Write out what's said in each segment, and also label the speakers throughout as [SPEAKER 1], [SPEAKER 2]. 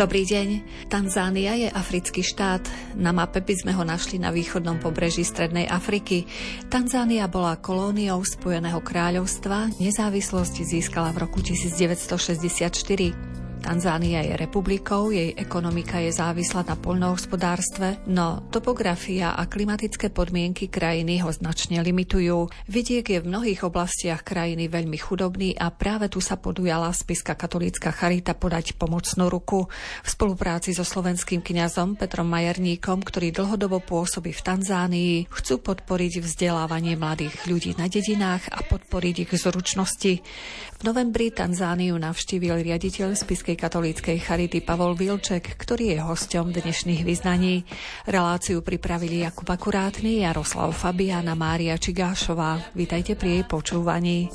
[SPEAKER 1] Dobrý deň. Tanzánia je africký štát. Na mape by sme ho našli na východnom pobreží Strednej Afriky. Tanzánia bola kolóniou Spojeného kráľovstva. Nezávislosť získala v roku 1964. Tanzánia je republikou, jej ekonomika je závislá na poľnohospodárstve, no topografia a klimatické podmienky krajiny ho značne limitujú. Vidiek je v mnohých oblastiach krajiny veľmi chudobný a práve tu sa podujala spiska katolícka Charita podať pomocnú ruku. V spolupráci so slovenským kňazom Petrom Majerníkom, ktorý dlhodobo pôsobí v Tanzánii, chcú podporiť vzdelávanie mladých ľudí na dedinách a podporiť ich zručnosti. V novembri Tanzániu navštívil riaditeľ Spiskej katolíckej charity Pavol Vilček, ktorý je hosťom dnešných vyznaní. Reláciu pripravili Jakub Akurátny, Jaroslav Fabiana, Mária Čigášová. Vítajte pri jej počúvaní.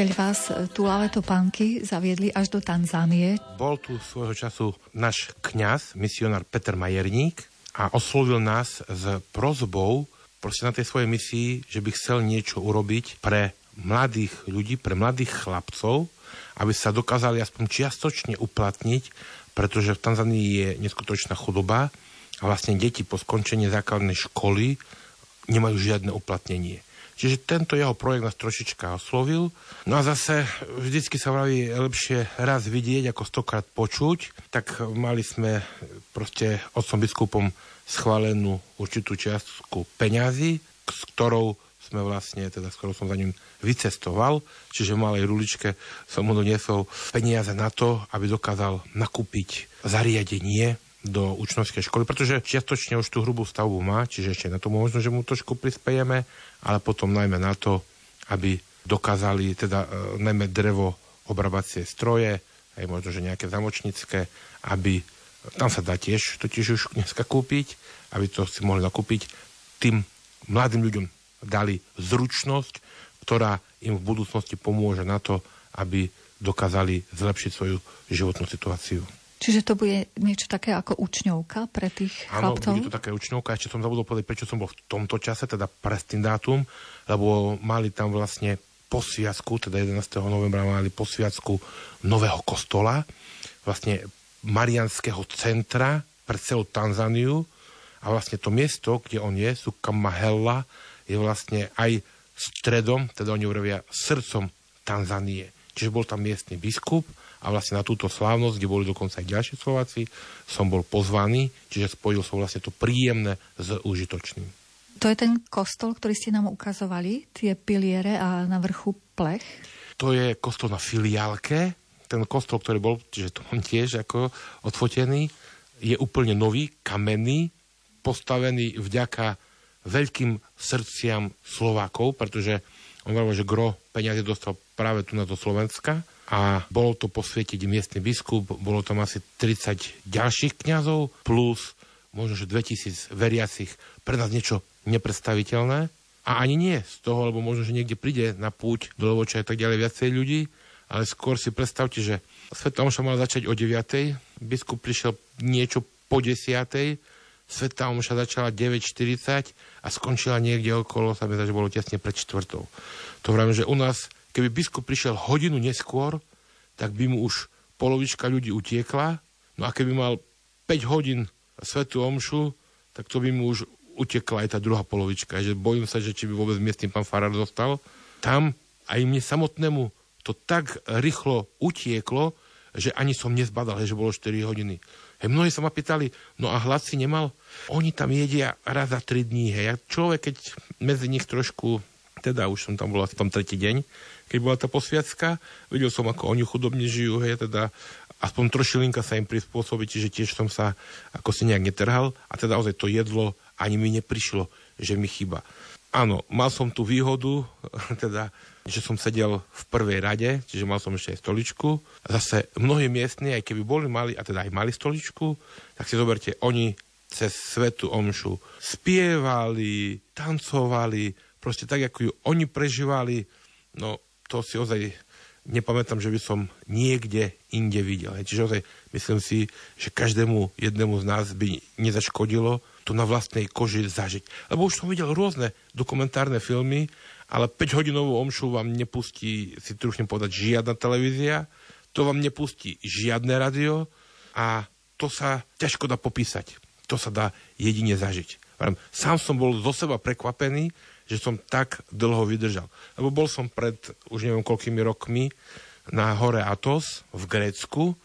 [SPEAKER 1] Riaditeľ vás e, tu lavetopánky zaviedli až do Tanzánie.
[SPEAKER 2] Bol tu svojho času náš kňaz, misionár Peter Majerník a oslovil nás s prozbou proste na tej svojej misii, že by chcel niečo urobiť pre mladých ľudí, pre mladých chlapcov, aby sa dokázali aspoň čiastočne uplatniť, pretože v Tanzánii je neskutočná chudoba a vlastne deti po skončení základnej školy nemajú žiadne uplatnenie. Čiže tento jeho projekt nás trošička oslovil. No a zase vždycky sa vraví lepšie raz vidieť ako stokrát počuť, tak mali sme proste otcom biskupom schválenú určitú čiastku peňazí, s ktorou sme vlastne, teda skoro som za ním vycestoval, čiže v malej ruličke som mu doniesol peniaze na to, aby dokázal nakúpiť zariadenie do učňovskej školy, pretože čiastočne už tú hrubú stavbu má, čiže ešte na to možno, že mu trošku prispejeme, ale potom najmä na to, aby dokázali teda e, najmä drevo obrabacie stroje, aj možno, že nejaké zamočnícke, aby tam sa dá tiež totiž už dneska kúpiť, aby to si mohli nakúpiť. Tým mladým ľuďom dali zručnosť, ktorá im v budúcnosti pomôže na to, aby dokázali zlepšiť svoju životnú situáciu.
[SPEAKER 1] Čiže to bude niečo také ako učňovka pre tých
[SPEAKER 2] Áno,
[SPEAKER 1] chlapcov?
[SPEAKER 2] bude to také učňovka. Ešte som zabudol povedať, prečo som bol v tomto čase, teda pre tým dátum, lebo mali tam vlastne posviacku, teda 11. novembra mali posviacku nového kostola, vlastne Marianského centra pre celú Tanzániu a vlastne to miesto, kde on je, Sukamahella, je vlastne aj stredom, teda oni hovoria srdcom Tanzánie. Čiže bol tam miestny biskup a vlastne na túto slávnosť, kde boli dokonca aj ďalší Slováci, som bol pozvaný, čiže spojil som vlastne to príjemné s užitočným.
[SPEAKER 1] To je ten kostol, ktorý ste nám ukazovali, tie piliere a na vrchu plech?
[SPEAKER 2] To je kostol na filiálke, ten kostol, ktorý bol, čiže to on tiež ako odfotený, je úplne nový, kamenný, postavený vďaka veľkým srdciam Slovákov, pretože on hovoril, že gro peniazy dostal práve tu na to Slovenska a bolo to posvietiť miestny biskup, bolo tam asi 30 ďalších kňazov plus možno, že 2000 veriacich, pre nás niečo nepredstaviteľné. A ani nie z toho, lebo možno, že niekde príde na púť do Levoča a tak ďalej viacej ľudí, ale skôr si predstavte, že Sveta Omša mala začať o 9. Biskup prišiel niečo po 10. Sveta Omša začala 9.40 a skončila niekde okolo, sa mi zdá, že bolo tesne pred čtvrtou. To vravím, že u nás, keby biskup prišiel hodinu neskôr, tak by mu už polovička ľudí utiekla, no a keby mal 5 hodín Svetu Omšu, tak to by mu už utekla aj tá druhá polovička. Že bojím sa, že či by vôbec miestny pán Farar zostal. Tam aj mne samotnému to tak rýchlo utieklo, že ani som nezbadal, že bolo 4 hodiny. Hej, mnohí sa ma pýtali, no a hlas si nemal? Oni tam jedia raz za 3 dní. Hej. A človek, keď medzi nich trošku, teda už som tam bola v tom tretí deň, keď bola tá posviacka, videl som, ako oni chudobne žijú, hej, teda aspoň trošilinka sa im prispôsobiť, čiže tiež som sa ako si nejak netrhal a teda ozaj to jedlo ani mi neprišlo, že mi chyba. Áno, mal som tú výhodu, teda, že som sedel v prvej rade, čiže mal som ešte aj stoličku. Zase mnohí miestni, aj keby boli mali, a teda aj mali stoličku, tak si zoberte, oni cez svetu omšu spievali, tancovali, proste tak, ako ju oni prežívali, no to si ozaj nepamätám, že by som niekde inde videl. Čiže ozaj myslím si, že každému jednému z nás by nezaškodilo to na vlastnej koži zažiť. Lebo už som videl rôzne dokumentárne filmy, ale 5-hodinovú omšu vám nepustí, si truchnem povedať, žiadna televízia, to vám nepustí žiadne radio a to sa ťažko dá popísať. To sa dá jedine zažiť. Sám som bol zo seba prekvapený, že som tak dlho vydržal. Lebo bol som pred už neviem koľkými rokmi na hore Atos v Grécku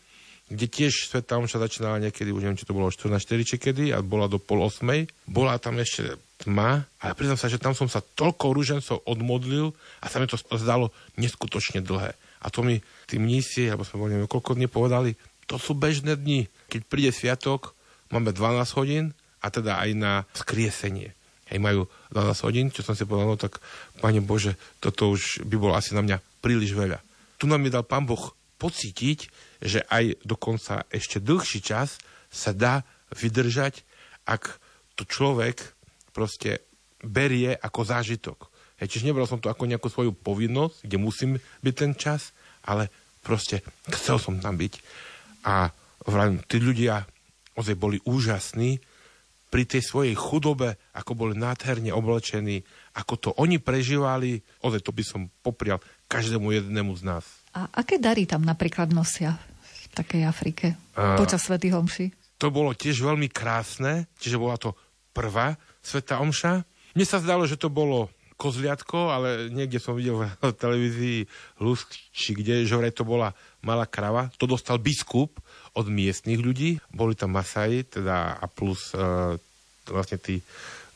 [SPEAKER 2] kde tiež Sveta Omša začínala niekedy, už neviem, či to bolo 14 4 či kedy, a bola do pol 8. Bola tam ešte tma, ale priznám sa, že tam som sa toľko rúžencov odmodlil a sa mi to zdalo neskutočne dlhé. A to mi tí mnísi, alebo sme boli neviem, koľko dní povedali, to sú bežné dni. Keď príde sviatok, máme 12 hodín a teda aj na skriesenie. Hej, majú 12 hodín, čo som si povedal, no tak, Pane Bože, toto už by bolo asi na mňa príliš veľa. Tu nám mi dal Pán Boh pocítiť, že aj dokonca ešte dlhší čas sa dá vydržať, ak to človek proste berie ako zážitok. Hej, čiže nebral som to ako nejakú svoju povinnosť, kde musím byť ten čas, ale proste chcel som tam byť. A vravím, tí ľudia ozaj boli úžasní pri tej svojej chudobe, ako boli nádherne oblečení, ako to oni prežívali, ozaj to by som poprial každému jednému z nás.
[SPEAKER 1] A aké dary tam napríklad nosia v takej Afrike uh, počas Svetých homší?
[SPEAKER 2] To bolo tiež veľmi krásne, čiže bola to prvá Sveta Omša. Mne sa zdalo, že to bolo kozliatko, ale niekde som videl v televízii Lusk, či kde, že to bola malá krava. To dostal biskup od miestnych ľudí. Boli tam Masai, teda a plus uh, vlastne tí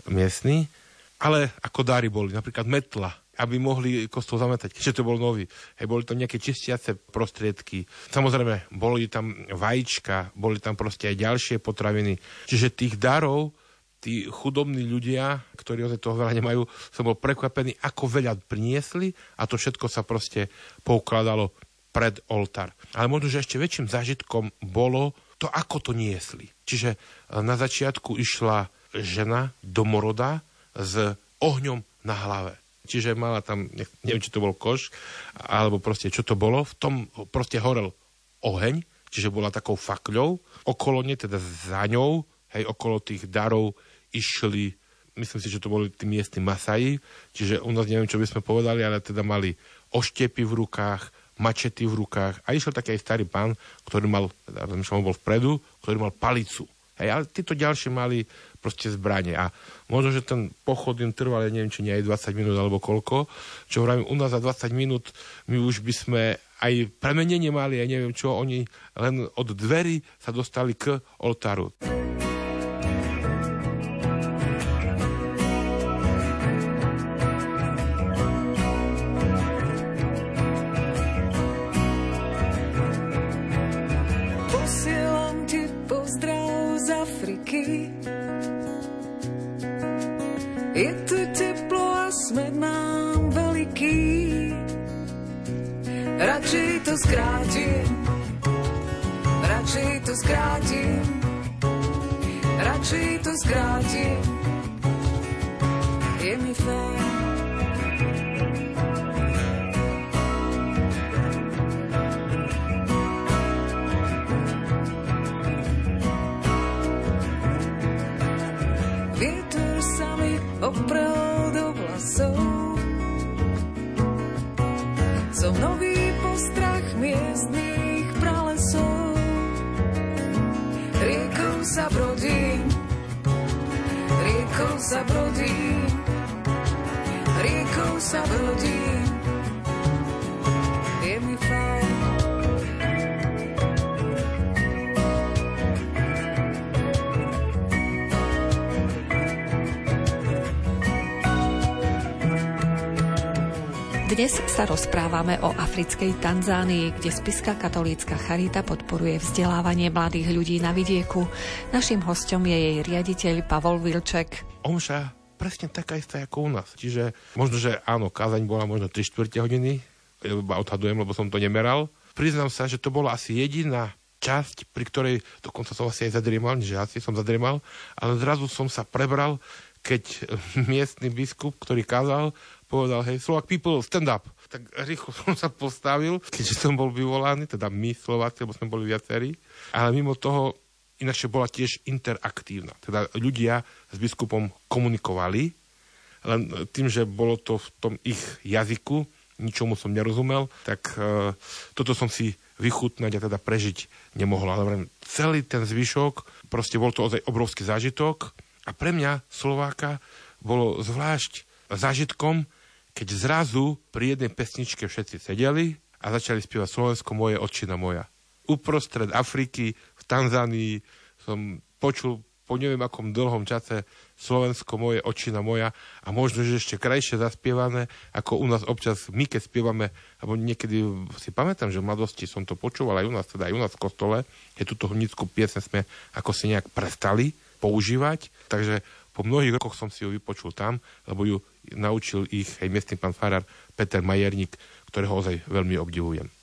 [SPEAKER 2] miestni. Ale ako dary boli, napríklad metla aby mohli kostol zametať, keďže to bol nový. Hej, boli tam nejaké čistiace prostriedky. Samozrejme, boli tam vajíčka, boli tam proste aj ďalšie potraviny. Čiže tých darov, tí chudobní ľudia, ktorí ozaj toho veľa nemajú, som bol prekvapený, ako veľa priniesli a to všetko sa proste poukladalo pred oltár. Ale možno, že ešte väčším zážitkom bolo to, ako to niesli. Čiže e, na začiatku išla žena domoroda s ohňom na hlave čiže mala tam, neviem, či to bol koš, alebo proste čo to bolo, v tom proste horel oheň, čiže bola takou fakľou, okolo nej, teda za ňou, hej, okolo tých darov išli, myslím si, že to boli tí miestni Masaji, čiže u nás neviem, čo by sme povedali, ale teda mali oštepy v rukách, mačety v rukách a išiel taký aj starý pán, ktorý mal, teda, bol vpredu, ktorý mal palicu. Hej, ale títo ďalší mali proste zbranie. A možno, že ten pochod im trval, ja neviem, či nie aj 20 minút alebo koľko, čo hovorím, u nás za 20 minút my už by sme aj premenenie mali, ja neviem čo, oni len od dverí sa dostali k oltáru.
[SPEAKER 3] Sa brodím. Je mi fajn.
[SPEAKER 1] Dnes sa rozprávame o africkej Tanzánii, kde spiská katolícka charita podporuje vzdelávanie mladých ľudí na vidieku. Naším hostom je jej riaditeľ Pavol Vilček.
[SPEAKER 2] Omša presne taká istá ako u nás. Čiže možno, že áno, kázaň bola možno 3 čtvrte hodiny, iba odhadujem, lebo som to nemeral. Priznám sa, že to bola asi jediná časť, pri ktorej dokonca som asi aj zadriemal, že asi som zadriemal, ale zrazu som sa prebral, keď miestny biskup, ktorý kázal, povedal, hej, Slovak people, stand up. Tak rýchlo som sa postavil, keďže som bol vyvolaný, teda my Slováci, lebo sme boli viacerí. Ale mimo toho, inakšie bola tiež interaktívna. Teda ľudia s biskupom komunikovali, len tým, že bolo to v tom ich jazyku, ničomu som nerozumel, tak e, toto som si vychutnať a teda prežiť nemohol. Ale celý ten zvyšok, proste bol to ozaj obrovský zážitok a pre mňa, Slováka, bolo zvlášť zážitkom, keď zrazu pri jednej pesničke všetci sedeli a začali spievať Slovensko moje, očina moja. Uprostred Afriky, Tanzánii som počul po neviem akom dlhom čase Slovensko moje, očina moja a možno, že ešte krajšie zaspievané, ako u nás občas my, keď spievame, alebo niekedy si pamätám, že v mladosti som to počúval aj u nás, teda aj u nás v kostole, že túto honickú piesne sme ako si nejak prestali používať, takže po mnohých rokoch som si ju vypočul tam, lebo ju naučil ich aj miestny pán farár Peter Majerník, ktorého ozaj veľmi obdivujem.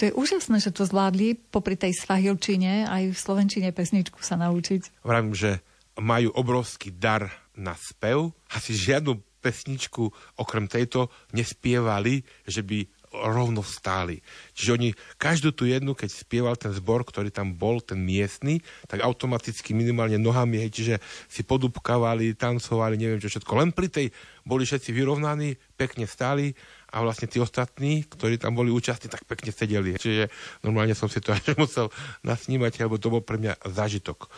[SPEAKER 1] To je úžasné, že to zvládli popri tej svahilčine aj v slovenčine pesničku sa naučiť.
[SPEAKER 2] Vravím, že majú obrovský dar na spev. Asi žiadnu pesničku okrem tejto nespievali, že by rovno stáli. Čiže oni každú tú jednu, keď spieval ten zbor, ktorý tam bol, ten miestny, tak automaticky minimálne nohami, hej, čiže si podupkávali, tancovali, neviem čo všetko. Len pri tej boli všetci vyrovnaní, pekne stáli a vlastne tí ostatní, ktorí tam boli účastní, tak pekne sedeli. Čiže normálne som si to až musel nasnímať, lebo to bol pre mňa zážitok.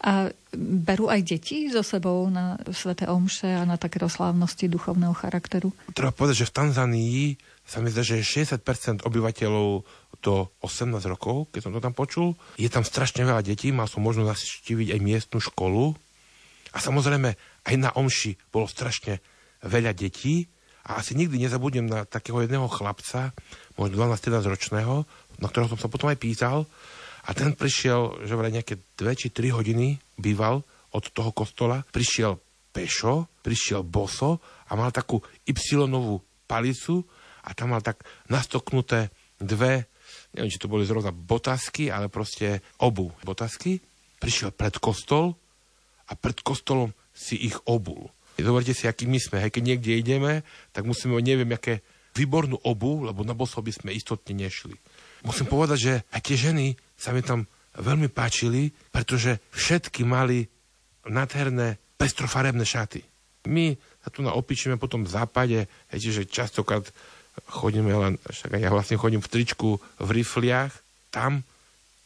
[SPEAKER 1] A berú aj deti so sebou na Svete Omše a na takéto slávnosti duchovného charakteru?
[SPEAKER 2] Treba povedať, že v Tanzánii sa mi zdá, že 60% obyvateľov do 18 rokov, keď som to tam počul. Je tam strašne veľa detí, mal som možnosť navštíviť aj miestnu školu. A samozrejme, aj na Omši bolo strašne veľa detí. A asi nikdy nezabudnem na takého jedného chlapca, možno 12-13 ročného, na ktorého som sa potom aj pýtal. A ten prišiel, že vraj nejaké 2 či 3 hodiny býval od toho kostola. Prišiel pešo, prišiel boso a mal takú Y-novú palicu a tam mal tak nastoknuté dve, neviem, či to boli zrovna botasky, ale proste obu botasky. Prišiel pred kostol a pred kostolom si ich obul. Zoberte si, aký my sme. Hej, keď niekde ideme, tak musíme, neviem, aké výbornú obu, lebo na boso by sme istotne nešli. Musím povedať, že aj tie ženy sa mi tam veľmi páčili, pretože všetky mali nádherné pestrofarebné šaty. My sa tu na po tom západe, hej, čiže častokrát chodíme len, však ja vlastne chodím v tričku, v rifliach, tam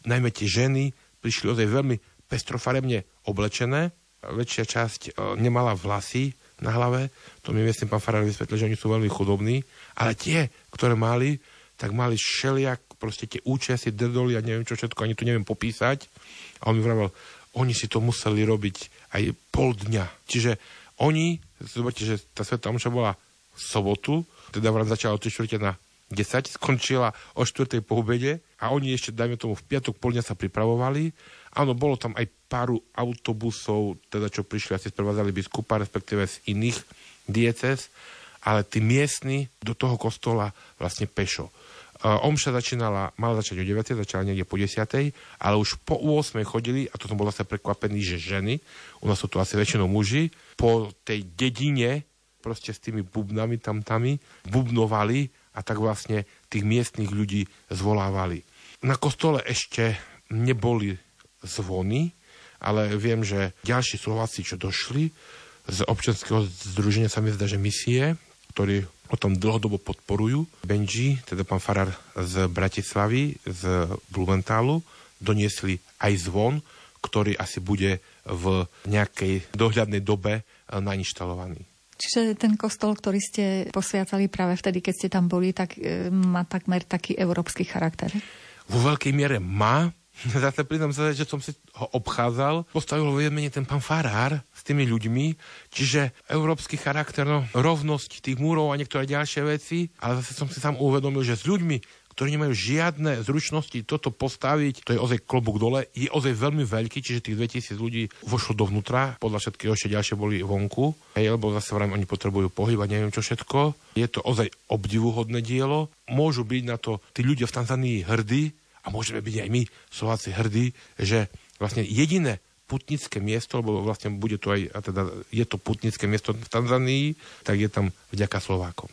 [SPEAKER 2] najmä tie ženy prišli ozaj veľmi pestrofarebne oblečené, väčšia časť e, nemala vlasy na hlave, to mi myslím pán Farár vysvetlil, že oni sú veľmi chudobní, ale tie, ktoré mali, tak mali šeliak, proste tie účesy, drdoly a neviem čo všetko, ani to neviem popísať. A on mi vravel, oni si to museli robiť aj pol dňa. Čiže oni, zoberte, že tá sveta omša bola v sobotu, teda vrát začala o 3 na 10, skončila o 4 po obede a oni ešte, dajme tomu, v piatok pol sa pripravovali. Áno, bolo tam aj páru autobusov, teda čo prišli asi sprevázali biskupa, respektíve z iných dieces, ale tí miestni do toho kostola vlastne pešo. Omša začínala, mala začať o 9, začala niekde po 10, ale už po 8 chodili, a to som bol zase prekvapený, že ženy, u nás sú tu asi väčšinou muži, po tej dedine, proste s tými bubnami tamtami, bubnovali a tak vlastne tých miestnych ľudí zvolávali. Na kostole ešte neboli zvony, ale viem, že ďalší Slováci, čo došli z občanského združenia, sa mi zdá, že misie, ktorí o tom dlhodobo podporujú. Benji, teda pán Farar z Bratislavy, z Blumentálu, doniesli aj zvon, ktorý asi bude v nejakej dohľadnej dobe nainštalovaný.
[SPEAKER 1] Čiže ten kostol, ktorý ste posviacali práve vtedy, keď ste tam boli, tak e, má takmer taký európsky charakter?
[SPEAKER 2] vo veľkej miere má. Zase priznám sa, že som si ho obchádzal. Postavil ho ten pán Farár s tými ľuďmi, čiže európsky charakter, no, rovnosť tých múrov a niektoré ďalšie veci, ale zase som si sám uvedomil, že s ľuďmi, ktorí nemajú žiadne zručnosti toto postaviť, to je ozaj klobúk dole, je ozaj veľmi veľký, čiže tých 2000 ľudí vošlo dovnútra, podľa všetkého ešte ďalšie boli vonku, hej, lebo zase vrajme, oni potrebujú pohybať, neviem čo všetko. Je to ozaj obdivuhodné dielo. Môžu byť na to tí ľudia v Tanzánii hrdí a môžeme byť aj my, Slováci, hrdí, že vlastne jediné putnické miesto, lebo vlastne bude to aj, a teda je to putnické miesto v Tanzánii, tak je tam vďaka Slovákom.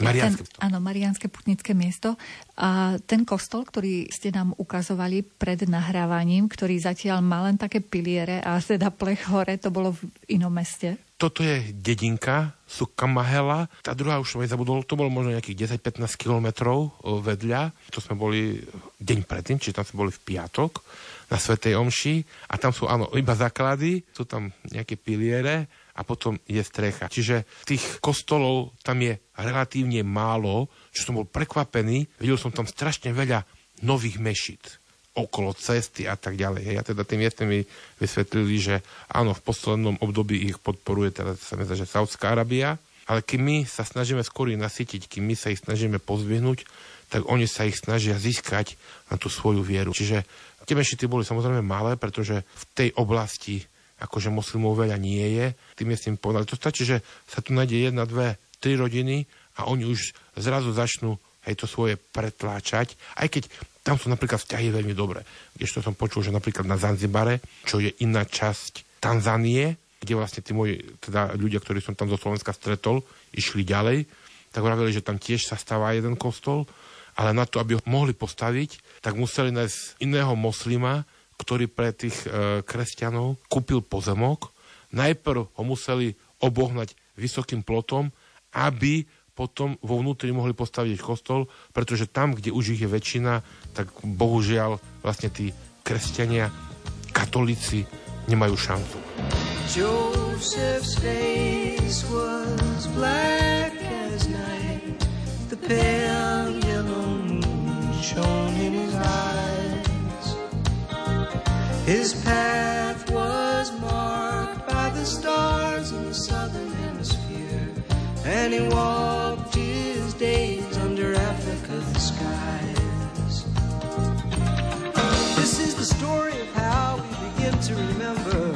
[SPEAKER 2] Mariánske
[SPEAKER 1] ten, áno, Mariánske putnické miesto. A ten kostol, ktorý ste nám ukazovali pred nahrávaním, ktorý zatiaľ má len také piliere a teda plech hore, to bolo v inom meste?
[SPEAKER 2] Toto je dedinka Sukamahela. Tá druhá už som aj zabudol, to bolo možno nejakých 10-15 kilometrov vedľa. To sme boli deň predtým, čiže tam sme boli v piatok na Svetej Omši a tam sú áno iba základy, sú tam nejaké piliere a potom je strecha. Čiže tých kostolov tam je relatívne málo, čo som bol prekvapený. Videl som tam strašne veľa nových mešit okolo cesty a tak ďalej. A teda tým miestne mi vysvetlili, že áno, v poslednom období ich podporuje teda sa mi zdá, že Saudská Arabia, ale keď my sa snažíme skôr nasytiť, keď my sa ich snažíme pozvihnúť, tak oni sa ich snažia získať na tú svoju vieru. Čiže tie mešity boli samozrejme malé, pretože v tej oblasti akože moslimov veľa nie je. Tým je s tým povedali. To stačí, že sa tu nájde jedna, dve, tri rodiny a oni už zrazu začnú aj to svoje pretláčať, aj keď tam sú napríklad vzťahy veľmi dobré. Ešte som počul, že napríklad na Zanzibare, čo je iná časť Tanzánie, kde vlastne tí moji teda ľudia, ktorí som tam zo Slovenska stretol, išli ďalej, tak vravili, že tam tiež sa stáva jeden kostol, ale na to, aby ho mohli postaviť, tak museli nájsť iného moslima, ktorý pre tých e, kresťanov kúpil pozemok. Najprv ho museli obohnať vysokým plotom, aby potom vo vnútri mohli postaviť kostol, pretože tam, kde už ich je väčšina, tak bohužiaľ vlastne tí kresťania, katolíci nemajú šancu. Shone in his eyes. His path was marked by the stars in the southern hemisphere, and he walked his days under Africa's skies. This is the story of how we begin to remember.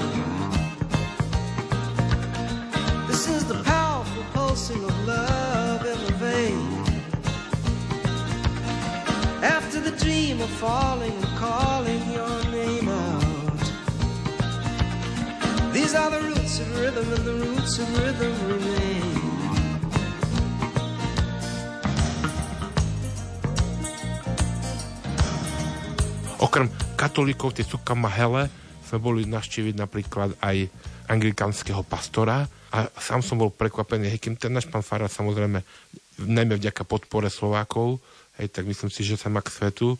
[SPEAKER 2] This is the powerful pulsing of love in the vein. After the dream of falling and calling These are the roots of rhythm, and the roots of rhythm remain. Okrem katolíkov, tie sú kamahele, sme boli navštíviť napríklad aj anglikánskeho pastora a sám som bol prekvapený, hej, kým ten náš pán Farad samozrejme, najmä vďaka podpore Slovákov, hej, tak myslím si, že sa má k svetu,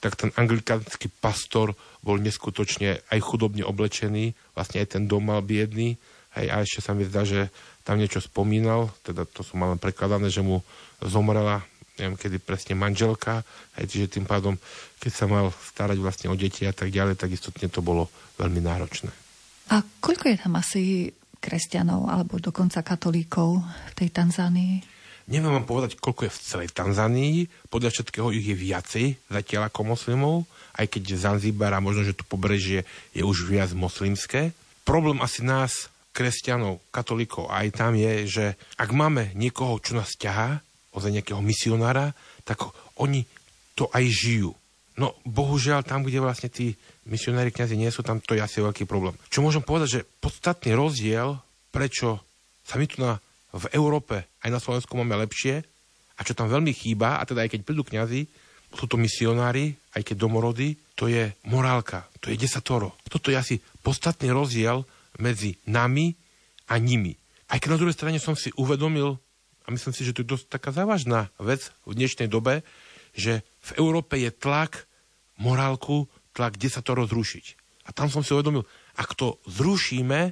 [SPEAKER 2] tak ten anglikánsky pastor bol neskutočne aj chudobne oblečený, vlastne aj ten dom mal biedný, hej, a ešte sa mi zdá, že tam niečo spomínal, teda to som mal prekladané, že mu zomrela neviem kedy presne manželka, aj čiže tým pádom, keď sa mal starať vlastne o deti a tak ďalej, tak istotne to bolo veľmi náročné.
[SPEAKER 1] A koľko je tam asi kresťanov alebo dokonca katolíkov v tej Tanzánii?
[SPEAKER 2] Neviem vám povedať, koľko je v celej Tanzánii, podľa všetkého ich je viacej zatiaľ ako moslimov, aj keď Zanzibar a možno, že tu pobrežie je už viac moslimské. Problém asi nás, kresťanov, katolíkov, aj tam je, že ak máme niekoho, čo nás ťahá, ozaj nejakého misionára, tak oni to aj žijú. No bohužiaľ tam, kde vlastne tí misionári kniazy nie sú, tam to je asi veľký problém. Čo môžem povedať, že podstatný rozdiel, prečo sa my tu na, v Európe aj na Slovensku máme lepšie a čo tam veľmi chýba, a teda aj keď prídu kňazi, sú to misionári, aj keď domorody, to je morálka, to je desatoro. Toto je asi podstatný rozdiel medzi nami a nimi. Aj keď na druhej strane som si uvedomil, a myslím si, že to je dosť taká závažná vec v dnešnej dobe, že v Európe je tlak morálku, tlak, kde sa to rozrušiť. A tam som si uvedomil, ak to zrušíme,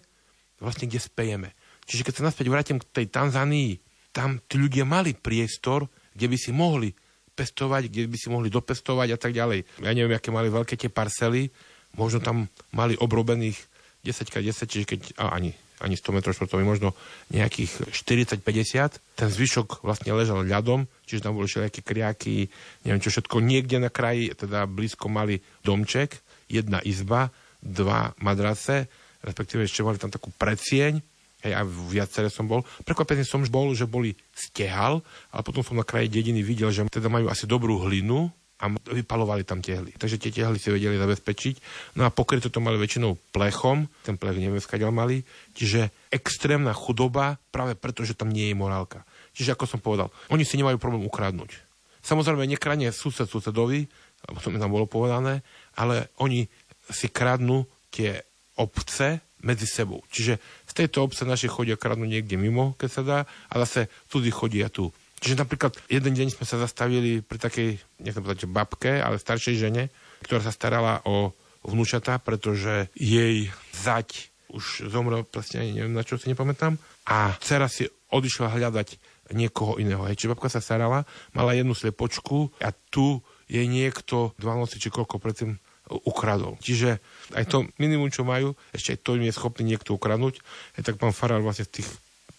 [SPEAKER 2] vlastne kde spejeme. Čiže keď sa naspäť vrátim k tej Tanzánii, tam tí ľudia mali priestor, kde by si mohli pestovať, kde by si mohli dopestovať a tak ďalej. Ja neviem, aké mali veľké tie parcely, možno tam mali obrobených 10x10, čiže keď, a ani, ani 100 m štvorcových, možno nejakých 40-50. Ten zvyšok vlastne ležal ľadom, čiže tam boli všelijaké kriaky, neviem čo všetko. Niekde na kraji, teda blízko mali domček, jedna izba, dva madrace, respektíve ešte mali tam takú predsieň, Hej, a viacere som bol. Prekvapený som bol, že boli stehal, ale potom som na kraji dediny videl, že teda majú asi dobrú hlinu a vypalovali tam tehly. Takže tie tehly si vedeli zabezpečiť. No a pokryto to mali väčšinou plechom, ten plech neviem, skáďal mali. Čiže extrémna chudoba práve preto, že tam nie je morálka. Čiže ako som povedal, oni si nemajú problém ukradnúť. Samozrejme, nekranie sused susedovi, lebo to mi tam bolo povedané, ale oni si kradnú tie obce medzi sebou. Čiže tejto obce naše chodia kradnúť niekde mimo, keď sa dá, a zase cudzí chodia tu. Čiže napríklad jeden deň sme sa zastavili pri takej, nechcem povedať, babke, ale staršej žene, ktorá sa starala o vnúčata, pretože jej zať už zomrel, presne neviem, na čo si nepamätám. A dcera si odišla hľadať niekoho iného. Hej. Čiže babka sa starala, mala jednu slepočku a tu jej niekto dva noci či koľko predtým ukradol. Čiže aj to minimum, čo majú, ešte aj to im je schopný niekto ukradnúť. Aj tak pán Farár vlastne z tých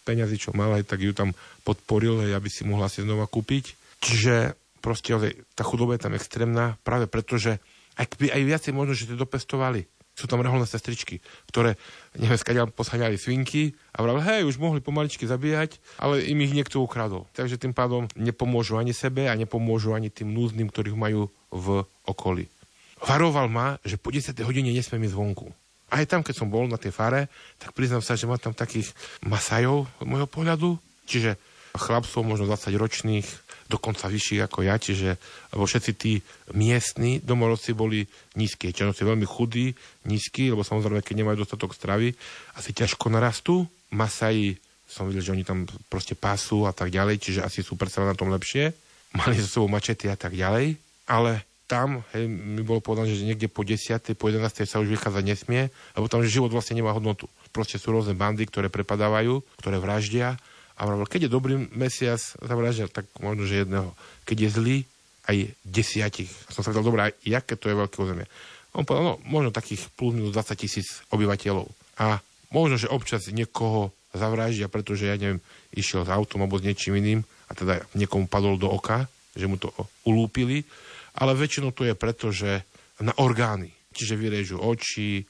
[SPEAKER 2] peňazí, čo mal, aj tak ju tam podporil, aj aby si mohla si znova kúpiť. Čiže proste tá chudoba je tam extrémna, práve preto, že aj, aj viacej možno, že tie dopestovali. Sú tam reholné sestričky, ktoré, neviem, skadiaľ posaďali svinky a vravili, hej, už mohli pomaličky zabíjať, ale im ich niekto ukradol. Takže tým pádom nepomôžu ani sebe a nepomôžu ani tým núzným, ktorých majú v okolí varoval ma, že po 10. hodine nesmiem ísť zvonku. Aj tam, keď som bol na tej fare, tak priznám sa, že mám tam takých masajov z môjho pohľadu, čiže chlapcov možno 20 ročných, dokonca vyšších ako ja, čiže lebo všetci tí miestni domorodci boli nízki. Černovci veľmi chudí, nízki, lebo samozrejme, keď nemajú dostatok stravy, asi ťažko narastú. Masaji, som videl, že oni tam proste pású a tak ďalej, čiže asi sú predsa na tom lepšie. Mali so sebou mačety a tak ďalej, ale tam hej, mi bolo povedané, že niekde po 10. po 11. sa už vychádzať nesmie, lebo tam, že život vlastne nemá hodnotu. Proste sú rôzne bandy, ktoré prepadávajú, ktoré vraždia. A vravil, keď je dobrý mesiac, zavraždia, tak možno, že jedného. Keď je zlý, aj desiatich. A som sa pýtal, dobré, jaké to je veľké územie? On povedal, no, možno takých plus minus 20 tisíc obyvateľov. A možno, že občas niekoho zavraždia, pretože, ja neviem, išiel s autom alebo s niečím iným a teda niekomu padol do oka, že mu to ulúpili ale väčšinou to je preto, že na orgány. Čiže vyrežú oči,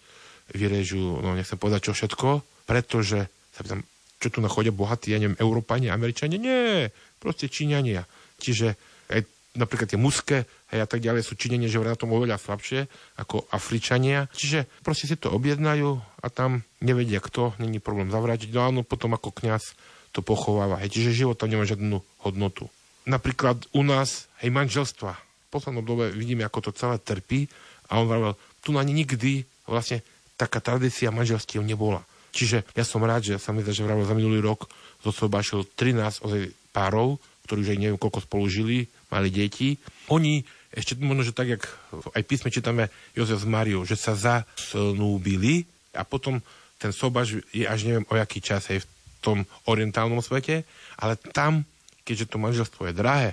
[SPEAKER 2] vyrežú, no nechcem povedať čo všetko, pretože sa pýtam, čo tu nachodia bohatí, ja neviem, Európania, Američania? Nie, proste Číňania. Čiže aj napríklad tie muské hej, a tak ďalej sú Číňania, že na tom oveľa slabšie ako Afričania. Čiže proste si to objednajú a tam nevedia kto, není problém zavrátiť. No áno, potom ako kňaz to pochováva. Hej, čiže život tam nemá žiadnu hodnotu. Napríklad u nás, hej, manželstva poslednom dobe vidíme, ako to celé trpí a on vravel, tu na nikdy vlastne taká tradícia manželstiev nebola. Čiže ja som rád, že sa mi zdá, že vravel za minulý rok zosobášil 13 ozaj párov, ktorí už aj neviem koľko spolu žili, mali deti. Oni ešte možno, že tak, jak aj písme čítame Jozef s Mariou, že sa zasnúbili a potom ten sobaž je až neviem o jaký čas aj v tom orientálnom svete, ale tam, keďže to manželstvo je drahé,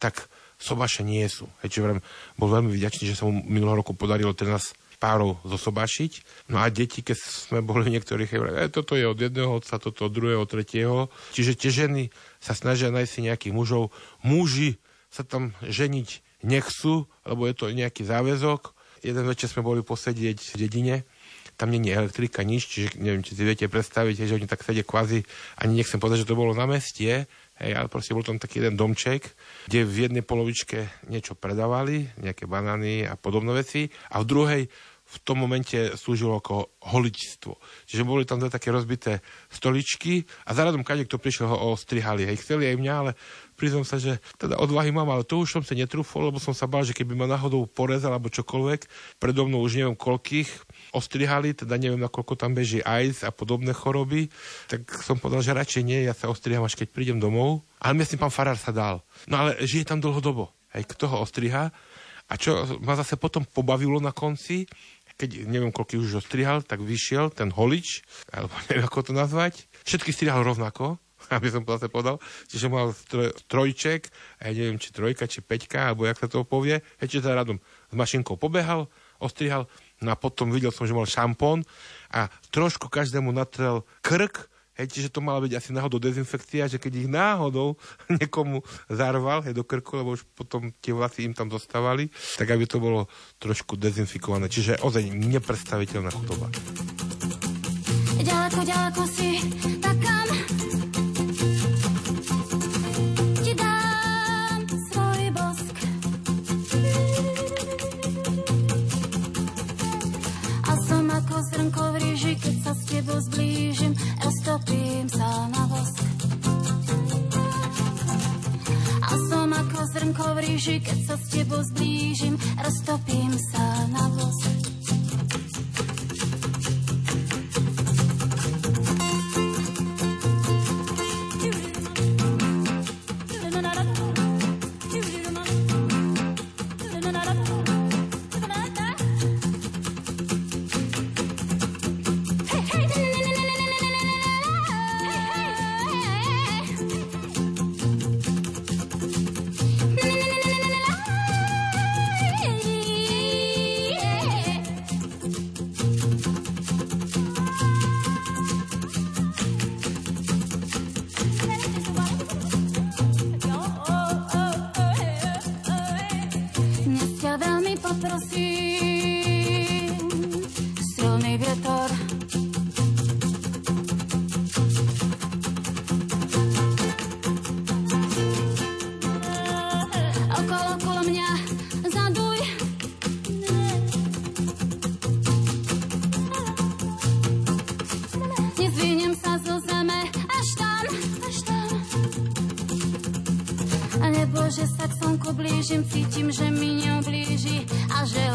[SPEAKER 2] tak sobaše nie sú. Hej, čiže bol veľmi vďačný, že sa mu minulého roku podarilo 13 párov zosobášiť. No a deti, keď sme boli niektorých, e, toto je od jedného otca, toto od druhého, tretieho. Čiže tie ženy sa snažia nájsť si nejakých mužov. Muži sa tam ženiť nechcú, lebo je to nejaký záväzok. Jeden večer sme boli posedieť v dedine, tam nie je elektrika, nič, čiže neviem, či si viete predstaviť, že oni tak sedia kvázi, ani nechcem povedať, že to bolo na meste, hej, ale proste bol tam taký jeden domček, kde v jednej polovičke niečo predávali, nejaké banány a podobné veci, a v druhej v tom momente slúžilo ako holičstvo. Čiže boli tam dve také rozbité stoličky a záradom kade, kto prišiel, ho ostrihali. Hej, chceli aj mňa, ale priznám sa, že teda odvahy mám, ale to už som sa netrúfol, lebo som sa bál, že keby ma náhodou porezal alebo čokoľvek, predo mnou už neviem koľkých ostrihali, teda neviem, nakoľko tam beží AIDS a podobné choroby, tak som povedal, že radšej nie, ja sa ostriham až keď prídem domov. Ale myslím, pán Farár sa dal. No ale žije tam dlhodobo. Hej, kto ho ostriha? A čo ma zase potom pobavilo na konci, keď neviem, koľko už ostrihal, tak vyšiel ten holič, alebo neviem, ako to nazvať. Všetky strihal rovnako, aby som zase povedal. Čiže mal trojček, a ja neviem, či trojka, či peťka, alebo jak sa to povie. Hej, čiže radom s mašinkou pobehal, ostrihal, no a potom videl som, že mal šampón a trošku každému natrel krk, Hej, čiže to mala byť asi náhodou dezinfekcia, že keď ich náhodou niekomu zarval hej, do krku, lebo už potom tie vlasy im tam dostávali, tak aby to bolo trošku dezinfikované. Čiže ozaj nepredstaviteľná chudoba. Ďaleko, ďaleko si,
[SPEAKER 4] tebou zblížim, roztopím sa na vosk. A som ako zrnko v ríži, keď sa s tebou zblížim, roztopím sa na vosk.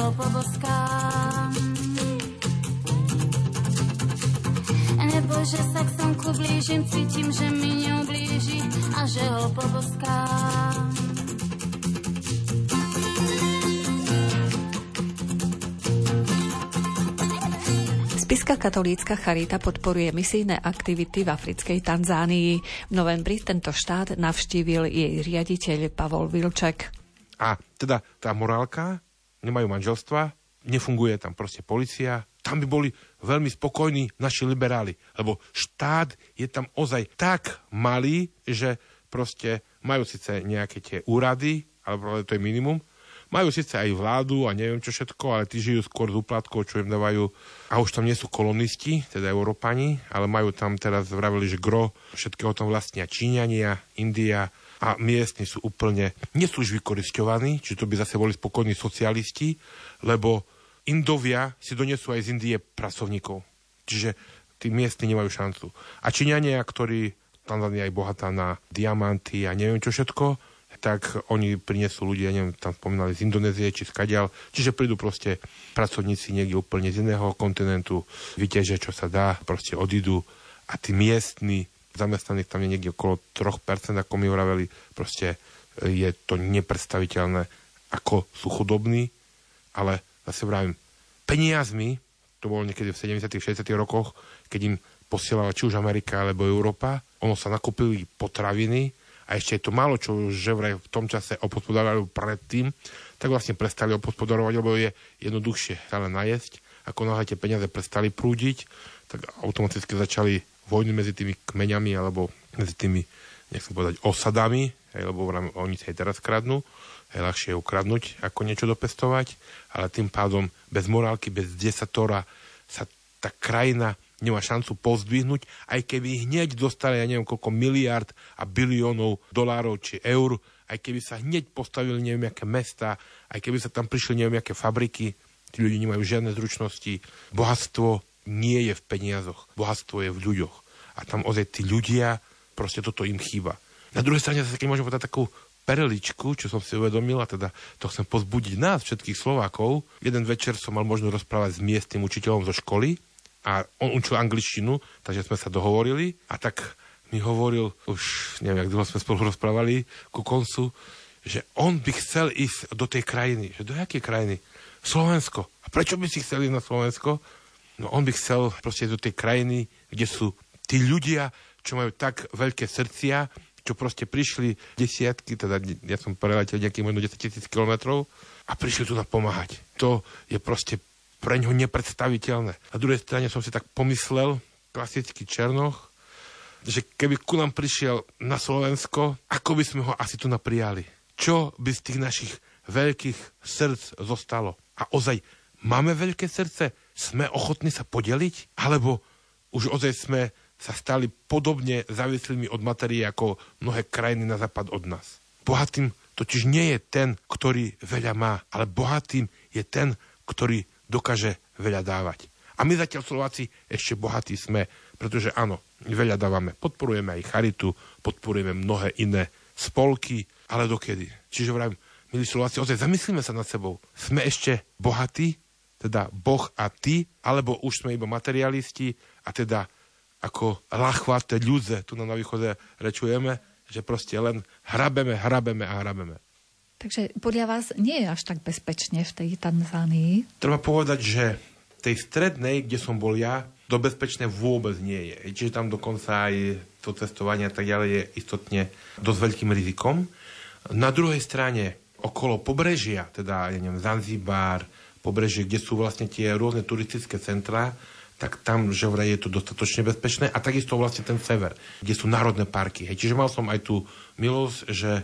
[SPEAKER 4] Ho poboskám. Nebo že sa k slnku blížim, cítim, že mi neoblíži a že ho poboskám.
[SPEAKER 1] Spiská katolícka charita podporuje misijné aktivity v africkej Tanzánii. V novembri tento štát navštívil jej riaditeľ Pavol Vilček.
[SPEAKER 2] A teda tá morálka, nemajú manželstva, nefunguje tam proste policia, tam by boli veľmi spokojní naši liberáli, lebo štát je tam ozaj tak malý, že proste majú síce nejaké tie úrady, ale to je minimum, majú síce aj vládu a neviem čo všetko, ale tí žijú skôr z úplatkov, čo im dávajú. A už tam nie sú kolonisti, teda Európani, ale majú tam teraz vravili, že gro všetkého tam vlastnia Číňania, India, a miestni sú úplne, nie sú už vykoristovaní, či to by zase boli spokojní socialisti, lebo Indovia si donesú aj z Indie pracovníkov. Čiže tí miestni nemajú šancu. A Číňania, ktorí, Tanzania aj bohatá na diamanty a neviem čo všetko, tak oni prinesú ľudia, neviem, tam spomínali z Indonézie či z Kadial, čiže prídu proste pracovníci niekde úplne z iného kontinentu, vyťažia, čo sa dá, proste odídu a tí miestni zamestnaných tam je niekde okolo 3%, ako mi vraveli, proste e, je to nepredstaviteľné, ako sú chudobní, ale zase vravím, peniazmi, to bolo niekedy v 70 60 rokoch, keď im posielala či už Amerika alebo Európa, ono sa nakúpili potraviny a ešte je to málo, čo že vraj v tom čase opospodarovali predtým, tak vlastne prestali opospodarovať, lebo je jednoduchšie sa len najesť. Ako náhle tie peniaze prestali prúdiť, tak automaticky začali vojny medzi tými kmeňami alebo medzi tými, nechcem povedať, osadami, hej, lebo oni sa aj teraz kradnú. Je ľahšie ukradnúť, ako niečo dopestovať, ale tým pádom bez morálky, bez desatora sa tá krajina nemá šancu pozdvihnúť, aj keby hneď dostali, ja neviem, koľko miliard a biliónov dolárov či eur, aj keby sa hneď postavili neviem, aké mesta, aj keby sa tam prišli neviem, aké fabriky, tí ľudia nemajú žiadne zručnosti. Bohatstvo nie je v peniazoch, bohatstvo je v ľuďoch. A tam ozaj tí ľudia, proste toto im chýba. Na druhej strane zase, keď môžem povedať takú pereličku, čo som si uvedomil, a teda to chcem pozbudiť nás, všetkých Slovákov. Jeden večer som mal možnosť rozprávať s miestnym učiteľom zo školy a on učil angličtinu, takže sme sa dohovorili a tak mi hovoril, už neviem, jak dlho sme spolu rozprávali, ku koncu, že on by chcel ísť do tej krajiny. Že do jakej krajiny? Slovensko. A prečo by si chcel ísť na Slovensko? No on by chcel proste do tej krajiny, kde sú tí ľudia, čo majú tak veľké srdcia, čo proste prišli desiatky, teda ja som preletel nejakých možno 10 tisíc kilometrov a prišli tu na pomáhať. To je proste pre ňo nepredstaviteľné. Na druhej strane som si tak pomyslel, klasický Černoch, že keby ku nám prišiel na Slovensko, ako by sme ho asi tu naprijali? Čo by z tých našich veľkých srdc zostalo? A ozaj, máme veľké srdce? Sme ochotní sa podeliť? Alebo už ozaj sme sa stali podobne závislými od materie ako mnohé krajiny na západ od nás. Bohatým totiž nie je ten, ktorý veľa má, ale bohatým je ten, ktorý dokáže veľa dávať. A my zatiaľ Slováci ešte bohatí sme, pretože áno, veľa dávame. Podporujeme aj charitu, podporujeme mnohé iné spolky, ale dokedy? Čiže vrajím, milí Slováci, ozaj zamyslíme sa nad sebou. Sme ešte bohatí, teda Boh a ty, alebo už sme iba materialisti a teda ako lachvaté ľudze tu na východe rečujeme, že proste len hrabeme, hrabeme a hrabeme.
[SPEAKER 1] Takže podľa vás nie je až tak bezpečne v tej Tanzánii?
[SPEAKER 2] Treba povedať, že tej strednej, kde som bol ja, do bezpečné vôbec nie je. Čiže tam dokonca aj to cestovanie a tak ďalej je istotne dosť veľkým rizikom. Na druhej strane, okolo pobrežia, teda ja neviem, Zanzibar, pobrežie, kde sú vlastne tie rôzne turistické centrá, tak tam, že vraj je to dostatočne bezpečné. A takisto vlastne ten sever, kde sú národné parky. Hej. Čiže mal som aj tú milosť, že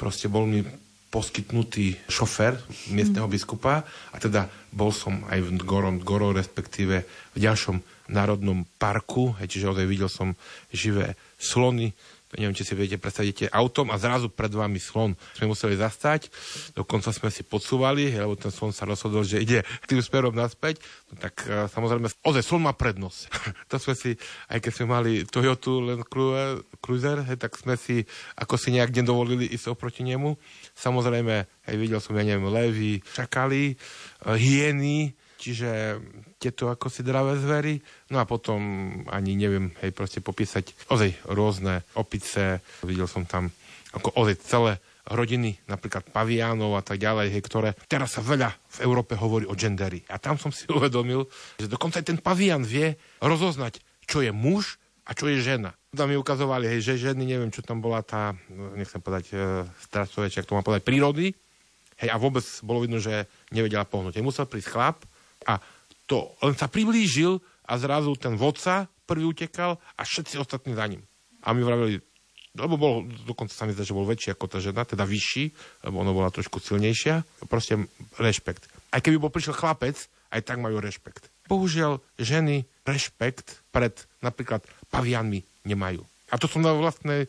[SPEAKER 2] proste bol mi poskytnutý šofér miestneho mm. biskupa a teda bol som aj v Gorom, Goro, respektíve v ďalšom národnom parku, hej, čiže ozaj videl som živé slony, neviem, či si viete, predstavíte autom a zrazu pred vami slon. Sme museli zastať, dokonca sme si podsúvali, lebo ten slon sa rozhodol, že ide tým smerom naspäť, no tak uh, samozrejme, ozaj slon má prednosť. to sme si, aj keď sme mali Toyota Land Cruiser, hej, tak sme si ako si nejak nedovolili ísť oproti nemu. Samozrejme, aj videl som, ja neviem, levy, čakali, uh, čiže tieto ako si dravé zvery. No a potom ani neviem, hej, proste popísať ozaj rôzne opice. Videl som tam ako ozaj celé rodiny, napríklad paviánov a tak ďalej, hej, ktoré teraz sa veľa v Európe hovorí o genderi. A tam som si uvedomil, že dokonca aj ten pavian vie rozoznať, čo je muž a čo je žena. Tam mi ukazovali, hej, že ženy, neviem, čo tam bola tá, nechcem povedať, e, stracovečia, ak to má povedať, prírody. Hej, a vôbec bolo vidno, že nevedela pohnúť. Hej, musel prísť chlap a to len sa priblížil a zrazu ten vodca prvý utekal a všetci ostatní za ním. A my vravili, lebo bol, dokonca sa mi zdá, že bol väčší ako tá žena, teda vyšší, lebo ona bola trošku silnejšia, proste rešpekt. Aj keby bol prišiel chlapec, aj tak majú rešpekt. Bohužiaľ, ženy rešpekt pred napríklad pavianmi nemajú. A to som na vlastnej e,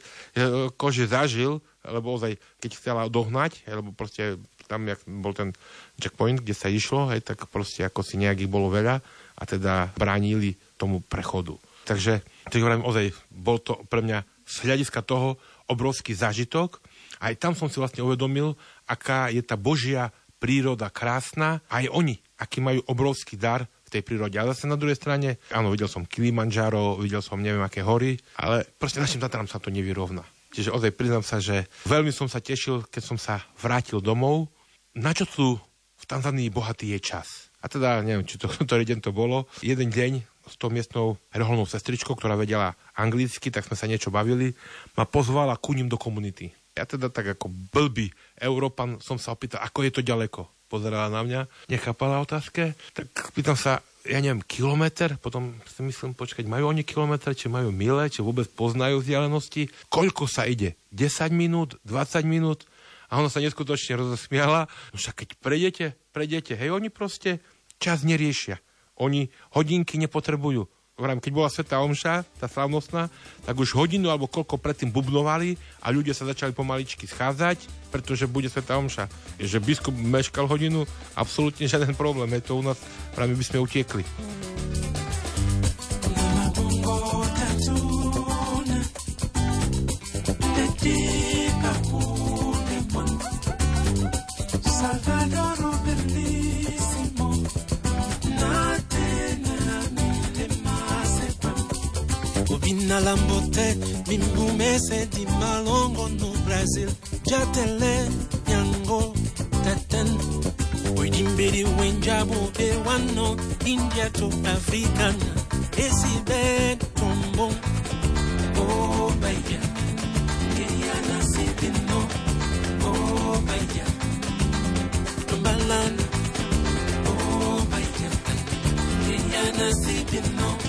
[SPEAKER 2] kože zažil, lebo ozaj, keď chcela dohnať, lebo proste tam, jak bol ten checkpoint, kde sa išlo, hej, tak proste ako si nejak ich bolo veľa a teda bránili tomu prechodu. Takže, takže hovorím, ozaj, bol to pre mňa z hľadiska toho obrovský zážitok. Aj tam som si vlastne uvedomil, aká je tá Božia príroda krásna. Aj oni, aký majú obrovský dar v tej prírode. Ale zase na druhej strane, áno, videl som Kilimanjaro, videl som neviem aké hory, ale proste našim Tatram sa to nevyrovná. Čiže ozaj priznám sa, že veľmi som sa tešil, keď som sa vrátil domov. Na čo tu v Tanzánii bohatý je čas? A teda, neviem, či to, ktorý deň to bolo. Jeden deň s tou miestnou reholnou sestričkou, ktorá vedela anglicky, tak sme sa niečo bavili, ma pozvala ku ním do komunity. Ja teda tak ako blbý Európan som sa opýtal, ako je to ďaleko. Pozerala na mňa, nechápala otázke, tak pýtam sa, ja neviem, kilometr, potom si myslím, počkať, majú oni kilometr, či majú mile, či vôbec poznajú vzdialenosti, koľko sa ide, 10 minút, 20 minút, a ona sa neskutočne rozosmiala, no však keď prejdete, prejdete, hej, oni proste čas neriešia. Oni hodinky nepotrebujú. Vrám, keď bola Sveta Omša, tá slavnostná, tak už hodinu alebo koľko predtým bubnovali a ľudia sa začali pomaličky schádzať, pretože bude Sveta Omša. Že biskup meškal hodinu, absolútne žiaden problém. Je to u nás, práve by sme utiekli.
[SPEAKER 5] Pinalambote, Mimbume, di Malongo, no Brazil, Jatele, Nyango, teten, Oidimbiri, Wenjabo, wano, India to African, Esibe, Tombo, Oh, Baya, Kayana, Sibino, Oh, Baya, Tumbalan, Oh, Baya, Kayana, Sibino,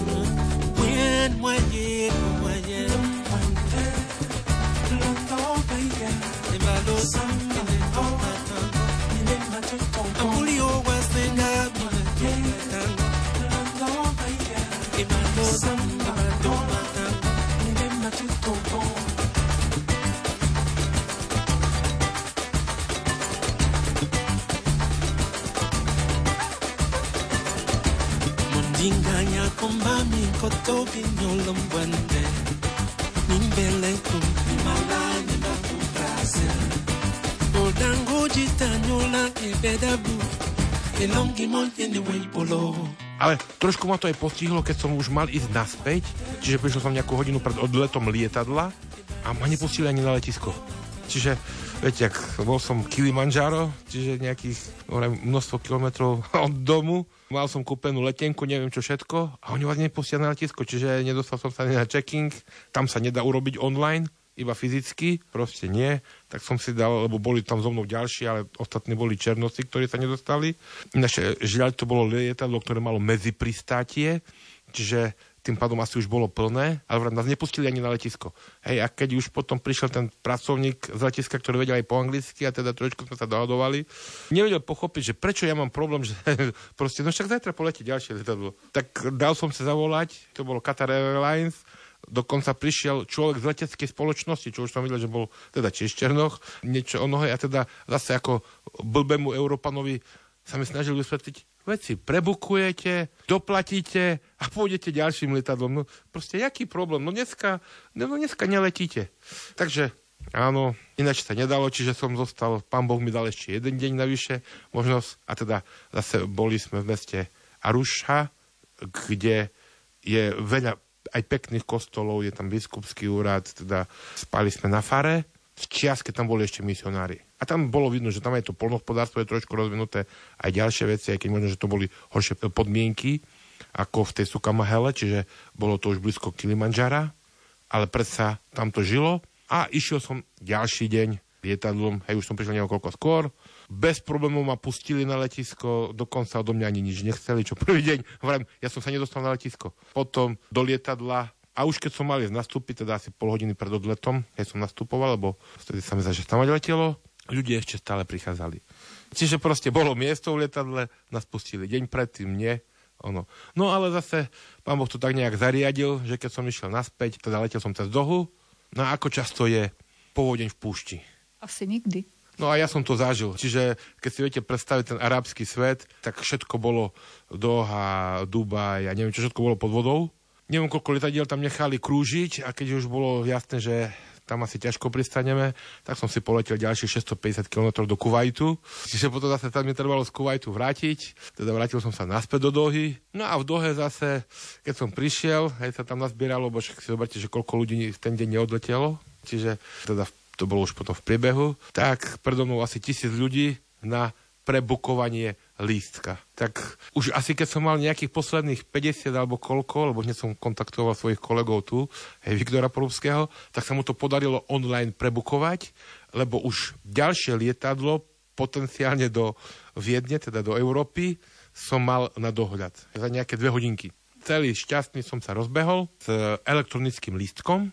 [SPEAKER 5] Buen moye, moye Ebalo samile Kombami kotobi nyolombwande Nimbele kum malani Brazil Odango jitanyola ebedabu Elongi montene polo
[SPEAKER 2] Ale trošku ma to aj postihlo, keď som už mal ísť naspäť, čiže prišiel som nejakú hodinu pred odletom lietadla a ma nepustili ani na letisko. Čiže, viete, ak bol som Kilimanjaro, čiže nejakých množstvo kilometrov od domu, mal som kúpenú letenku, neviem čo všetko, a oni vás nepustia na letisko, čiže nedostal som sa ani na checking, tam sa nedá urobiť online, iba fyzicky, proste nie, tak som si dal, lebo boli tam so mnou ďalší, ale ostatní boli černoci, ktorí sa nedostali. Naše žiaľ to bolo lietadlo, ktoré malo medzi pristátie, čiže tým pádom asi už bolo plné, ale nás nepustili ani na letisko. Hej, a keď už potom prišiel ten pracovník z letiska, ktorý vedel aj po anglicky a teda trošku sme sa dohodovali, nevedel pochopiť, že prečo ja mám problém, že proste, no však zajtra poletí ďalšie lietadlo. Tak dal som sa zavolať, to bolo Qatar Airlines, dokonca prišiel človek z leteckej spoločnosti, čo už som videl, že bol teda tiež Černoch, niečo onoho a teda zase ako blbému Európanovi sa mi snažil vysvetliť, veci prebukujete, doplatíte a pôjdete ďalším lietadlom. No proste, jaký problém? No dneska, no dneska neletíte. Takže áno, ináč sa nedalo, čiže som zostal, pán Boh mi dal ešte jeden deň navyše možnosť a teda zase boli sme v meste Aruša, kde je veľa aj pekných kostolov, je tam biskupský úrad, teda spali sme na fare, v čias, keď tam boli ešte misionári. A tam bolo vidno, že tam aj to polnohospodárstvo je trošku rozvinuté, aj ďalšie veci, aj keď možno, že to boli horšie podmienky, ako v tej Sukamahele, čiže bolo to už blízko Kilimanjara, ale predsa tam to žilo. A išiel som ďalší deň lietadlom, hej, už som prišiel niekoľko skôr, bez problémov ma pustili na letisko, dokonca odo mňa ani nič nechceli, čo prvý deň, hovorím, ja som sa nedostal na letisko. Potom do lietadla a už keď som mal ísť nastúpiť, teda asi pol hodiny pred odletom, keď som nastupoval, lebo vtedy sa mi zdá, že tam letelo, ľudia ešte stále prichádzali. Čiže proste bolo miesto v lietadle, nás pustili deň predtým, nie, ono. No ale zase pán Boh to tak nejak zariadil, že keď som išiel naspäť, teda letel som cez dohu, no a ako často je povodeň v púšti?
[SPEAKER 1] Asi nikdy.
[SPEAKER 2] No a ja som to zažil. Čiže keď si viete predstaviť ten arabský svet, tak všetko bolo Doha, Dubaj a neviem, čo všetko bolo pod vodou. Neviem, koľko letadiel tam nechali krúžiť a keď už bolo jasné, že tam asi ťažko pristaneme, tak som si poletel ďalších 650 km do Kuwaitu. Čiže potom zase tam mi trvalo z Kuwaitu vrátiť, teda vrátil som sa naspäť do Dohy. No a v Dohe zase, keď som prišiel, aj sa tam nazbieralo, bo však si zoberte, že koľko ľudí ten deň neodletelo, čiže teda to bolo už potom v priebehu, tak predo mnou asi tisíc ľudí na prebukovanie lístka. Tak už asi keď som mal nejakých posledných 50 alebo koľko, lebo hneď som kontaktoval svojich kolegov tu, hej, Viktora Porubského, tak sa mu to podarilo online prebukovať, lebo už ďalšie lietadlo potenciálne do Viedne, teda do Európy, som mal na dohľad za nejaké dve hodinky. Celý šťastný som sa rozbehol s elektronickým lístkom,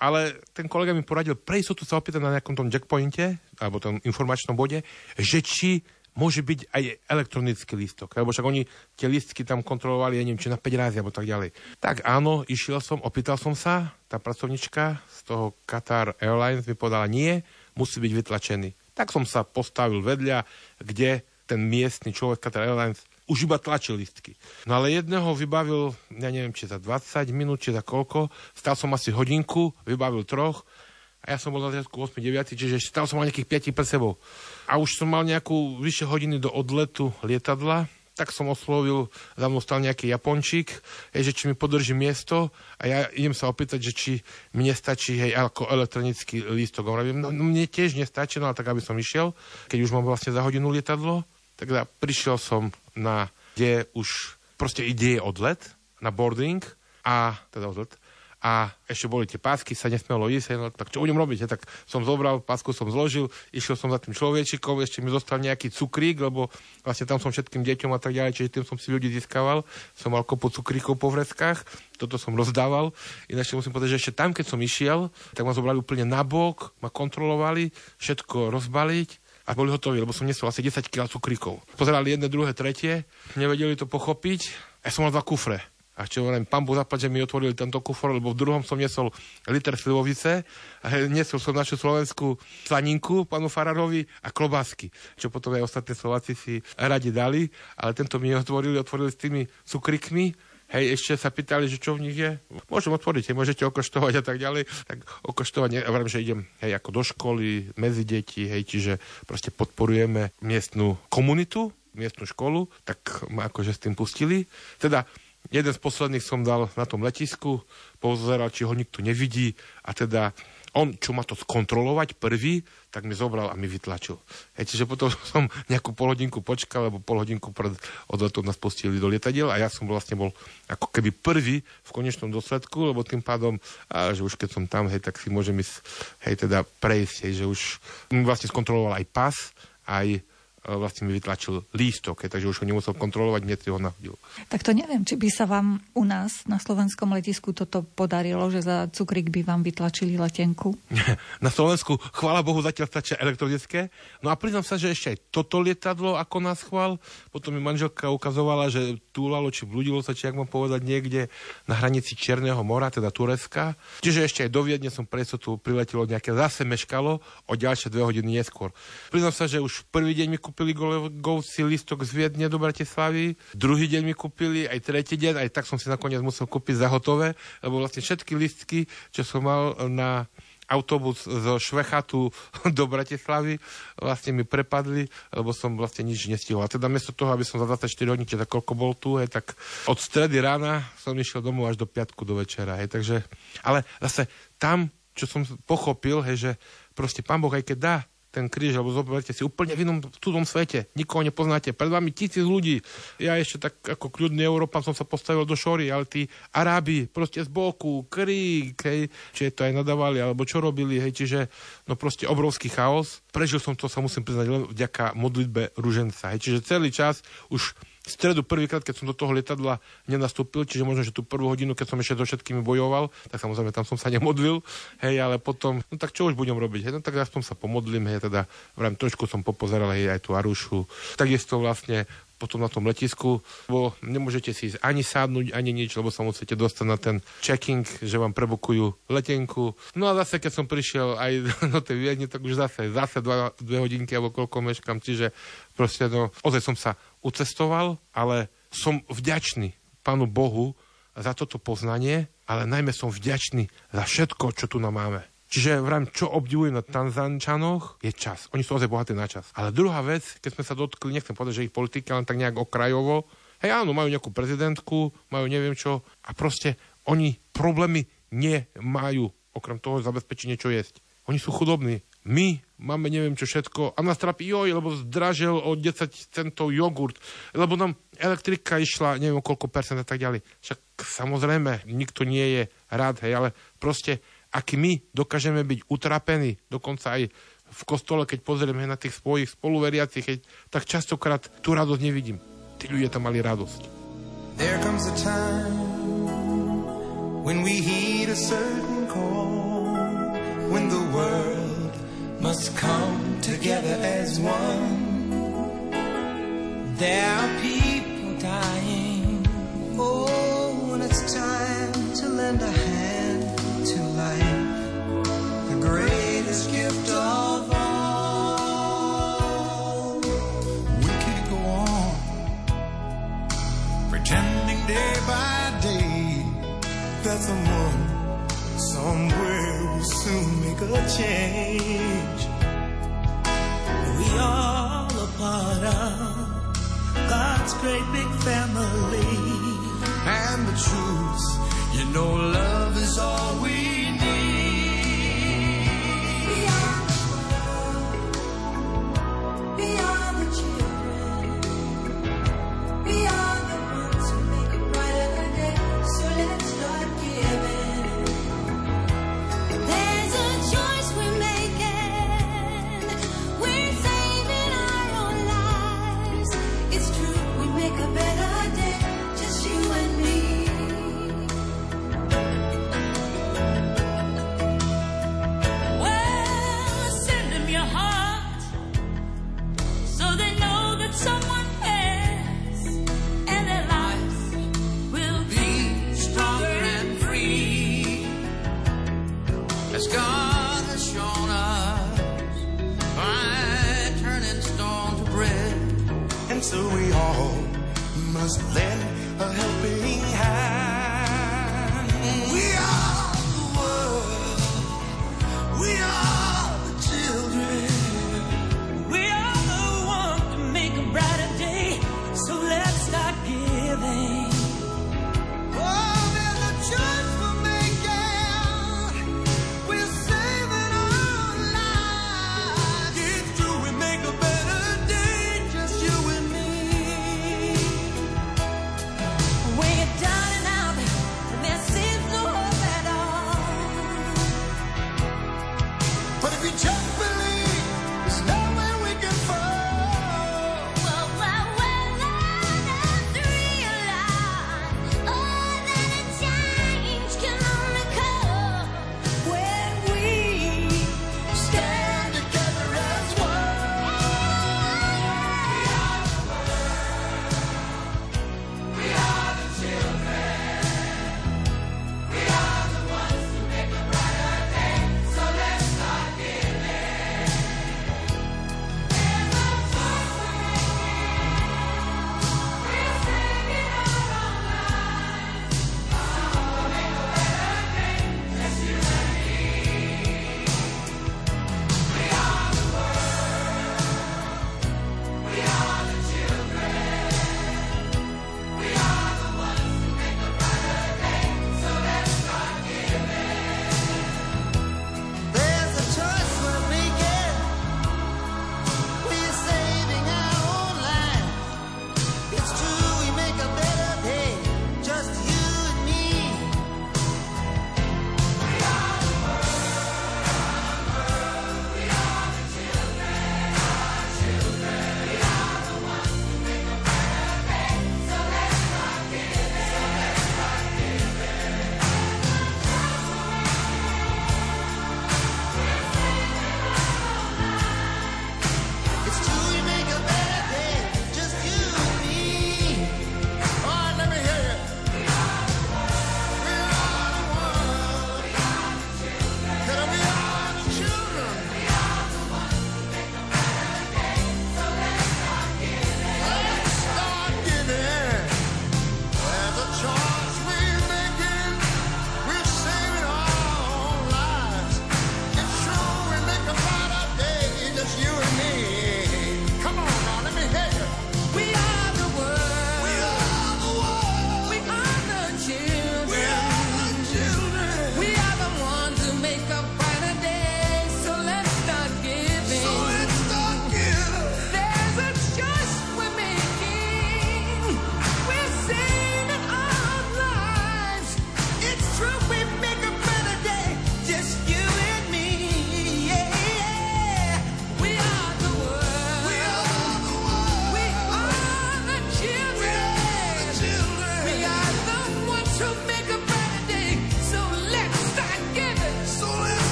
[SPEAKER 2] ale ten kolega mi poradil pre istotu sa opýtať na nejakom tom jackpointe, alebo tom informačnom bode, že či môže byť aj elektronický lístok. Lebo však oni tie lístky tam kontrolovali, ja neviem, či na 5 razy, alebo tak ďalej. Tak áno, išiel som, opýtal som sa, tá pracovnička z toho Qatar Airlines mi povedala, nie, musí byť vytlačený. Tak som sa postavil vedľa, kde ten miestny človek Qatar Airlines už iba tlačil listky. No ale jedného vybavil, ja neviem, či za 20 minút, či za koľko, stal som asi hodinku, vybavil troch a ja som bol na začiatku 8-9, čiže stal som mal nejakých 5 pred sebou. A už som mal nejakú vyššie hodiny do odletu lietadla, tak som oslovil, za mnou stal nejaký Japončík, hej, že či mi podrží miesto a ja idem sa opýtať, že či mi nestačí hej, ako elektronický lístok. Hovorím, no, no mne tiež nestačí, no ale tak aby som išiel, keď už mám vlastne za hodinu lietadlo, tak teda prišiel som na, kde už proste ide odlet, na boarding a, teda odlet, a ešte boli tie pásky, sa nesmelo ísť, no, tak čo budem robiť? tak som zobral, pásku som zložil, išiel som za tým človečikom, ešte mi zostal nejaký cukrík, lebo vlastne tam som všetkým deťom a tak ďalej, čiže tým som si ľudí získaval, som mal kopu cukríkov po vreskách, toto som rozdával. Ináč musím povedať, že ešte tam, keď som išiel, tak ma zobrali úplne nabok, ma kontrolovali, všetko rozbaliť a boli hotoví, lebo som nesol asi 10 kg cukríkov. Pozerali jedné, druhé, tretie, nevedeli to pochopiť. Ja som mal dva kufre. A čo hovorím, pán Boh zapať, že mi otvorili tento kufor, lebo v druhom som nesol liter slivovice nesol som našu slovenskú slaninku pánu Fararovi a klobásky, čo potom aj ostatní Slováci si radi dali, ale tento mi otvorili, otvorili s tými cukrikmi Hej, ešte sa pýtali, že čo v nich je. Môžem otvoriť, môžete okoštovať a tak ďalej. Tak okoštovať, ja že idem hej, ako do školy, medzi deti, hej, čiže proste podporujeme miestnu komunitu, miestnu školu, tak ma akože s tým pustili. Teda jeden z posledných som dal na tom letisku, pozeral, či ho nikto nevidí a teda on, čo ma to skontrolovať prvý, tak mi zobral a mi vytlačil. Hej, čiže potom som nejakú polhodinku počkal, lebo polhodinku pred odletom nás pustili do lietadiel a ja som vlastne bol ako keby prvý v konečnom dôsledku, lebo tým pádom, a že už keď som tam, hej, tak si môžem ísť, hej, teda prejsť, hej, že už vlastne skontroloval aj pas, aj vlastne mi vytlačil lístok, takže už ho nemusel kontrolovať, hneď ho nahodil.
[SPEAKER 1] Tak to neviem, či by sa vám u nás na slovenskom letisku toto podarilo, že za cukrik by vám vytlačili letenku?
[SPEAKER 2] na Slovensku, chvála Bohu, zatiaľ stačia elektronické. No a priznám sa, že ešte aj toto lietadlo ako nás chval, potom mi manželka ukazovala, že túlalo, či bludilo sa, či ak mám povedať, niekde na hranici Černého mora, teda Turecka. Čiže ešte aj do Viedne som pre tu priletelo nejaké zase meškalo o ďalšie dve hodiny neskôr. Priznám sa, že už prvý deň mi kúpili golovci listok z Viedne do Bratislavy, druhý deň mi kúpili, aj tretí deň, aj tak som si nakoniec musel kúpiť za hotové, lebo vlastne všetky listky, čo som mal na autobus zo Švechatu do Bratislavy vlastne mi prepadli, lebo som vlastne nič nestihol. A teda miesto toho, aby som za 24 hodín, tak koľko bol tu, hej, tak od stredy rána som išiel domov až do piatku do večera. Hej, takže, ale zase tam, čo som pochopil, hej, že proste pán Boh, aj keď dá ten kríž, alebo zoberte si úplne v inom cudzom svete. Nikoho nepoznáte. Pred vami tisíc ľudí. Ja ešte tak ako kľudný Európan som sa postavil do šory, ale tí Arábi proste z boku, krík, hej, či to aj nadávali, alebo čo robili, hej, čiže no proste obrovský chaos. Prežil som to, sa musím priznať, len vďaka modlitbe ruženca. Hej, čiže celý čas už v stredu prvýkrát, keď som do toho lietadla nenastúpil, čiže možno, že tú prvú hodinu, keď som ešte so všetkými bojoval, tak samozrejme tam som sa nemodlil, hej, ale potom, no tak čo už budem robiť, hej, no tak aspoň sa pomodlím, hej, teda vrám, trošku som popozeral, hej, aj tú Arušu, takisto vlastne potom na tom letisku, lebo nemôžete si ani sádnuť, ani nič, lebo sa musíte dostať na ten checking, že vám prebukujú letenku. No a zase, keď som prišiel aj do tej Viedne, tak už zase, zase dva, dve hodinky alebo koľko meškam, čiže proste no, ozaj som sa ucestoval, ale som vďačný Pánu Bohu za toto poznanie, ale najmä som vďačný za všetko, čo tu nám máme. Čiže vrám, čo obdivujem na Tanzančanoch, je čas. Oni sú ozaj bohatí na čas. Ale druhá vec, keď sme sa dotkli, nechcem povedať, že ich politika len tak nejak okrajovo, hej áno, majú nejakú prezidentku, majú neviem čo, a proste oni problémy nemajú, okrem toho zabezpečiť niečo jesť. Oni sú chudobní. My máme neviem čo všetko a nás trápi, joj, lebo zdražil o 10 centov jogurt, lebo nám elektrika išla neviem koľko percent a tak ďalej. Však samozrejme, nikto nie je rád, hej, ale proste ak my dokážeme byť utrapení, dokonca aj v kostole, keď pozrieme na tých svojich spoluveriacich, keď, tak častokrát tú radosť nevidím. Tí ľudia tam mali radosť. There comes a time when we heed a certain call, when the world must come together as one. There are people dying. Oh, when it's time to lend a hand. To life. The greatest gift of all. We can't go on pretending day by day that someone somewhere will soon make a change. We all a part of God's great big family. And the truth, you know, love is all we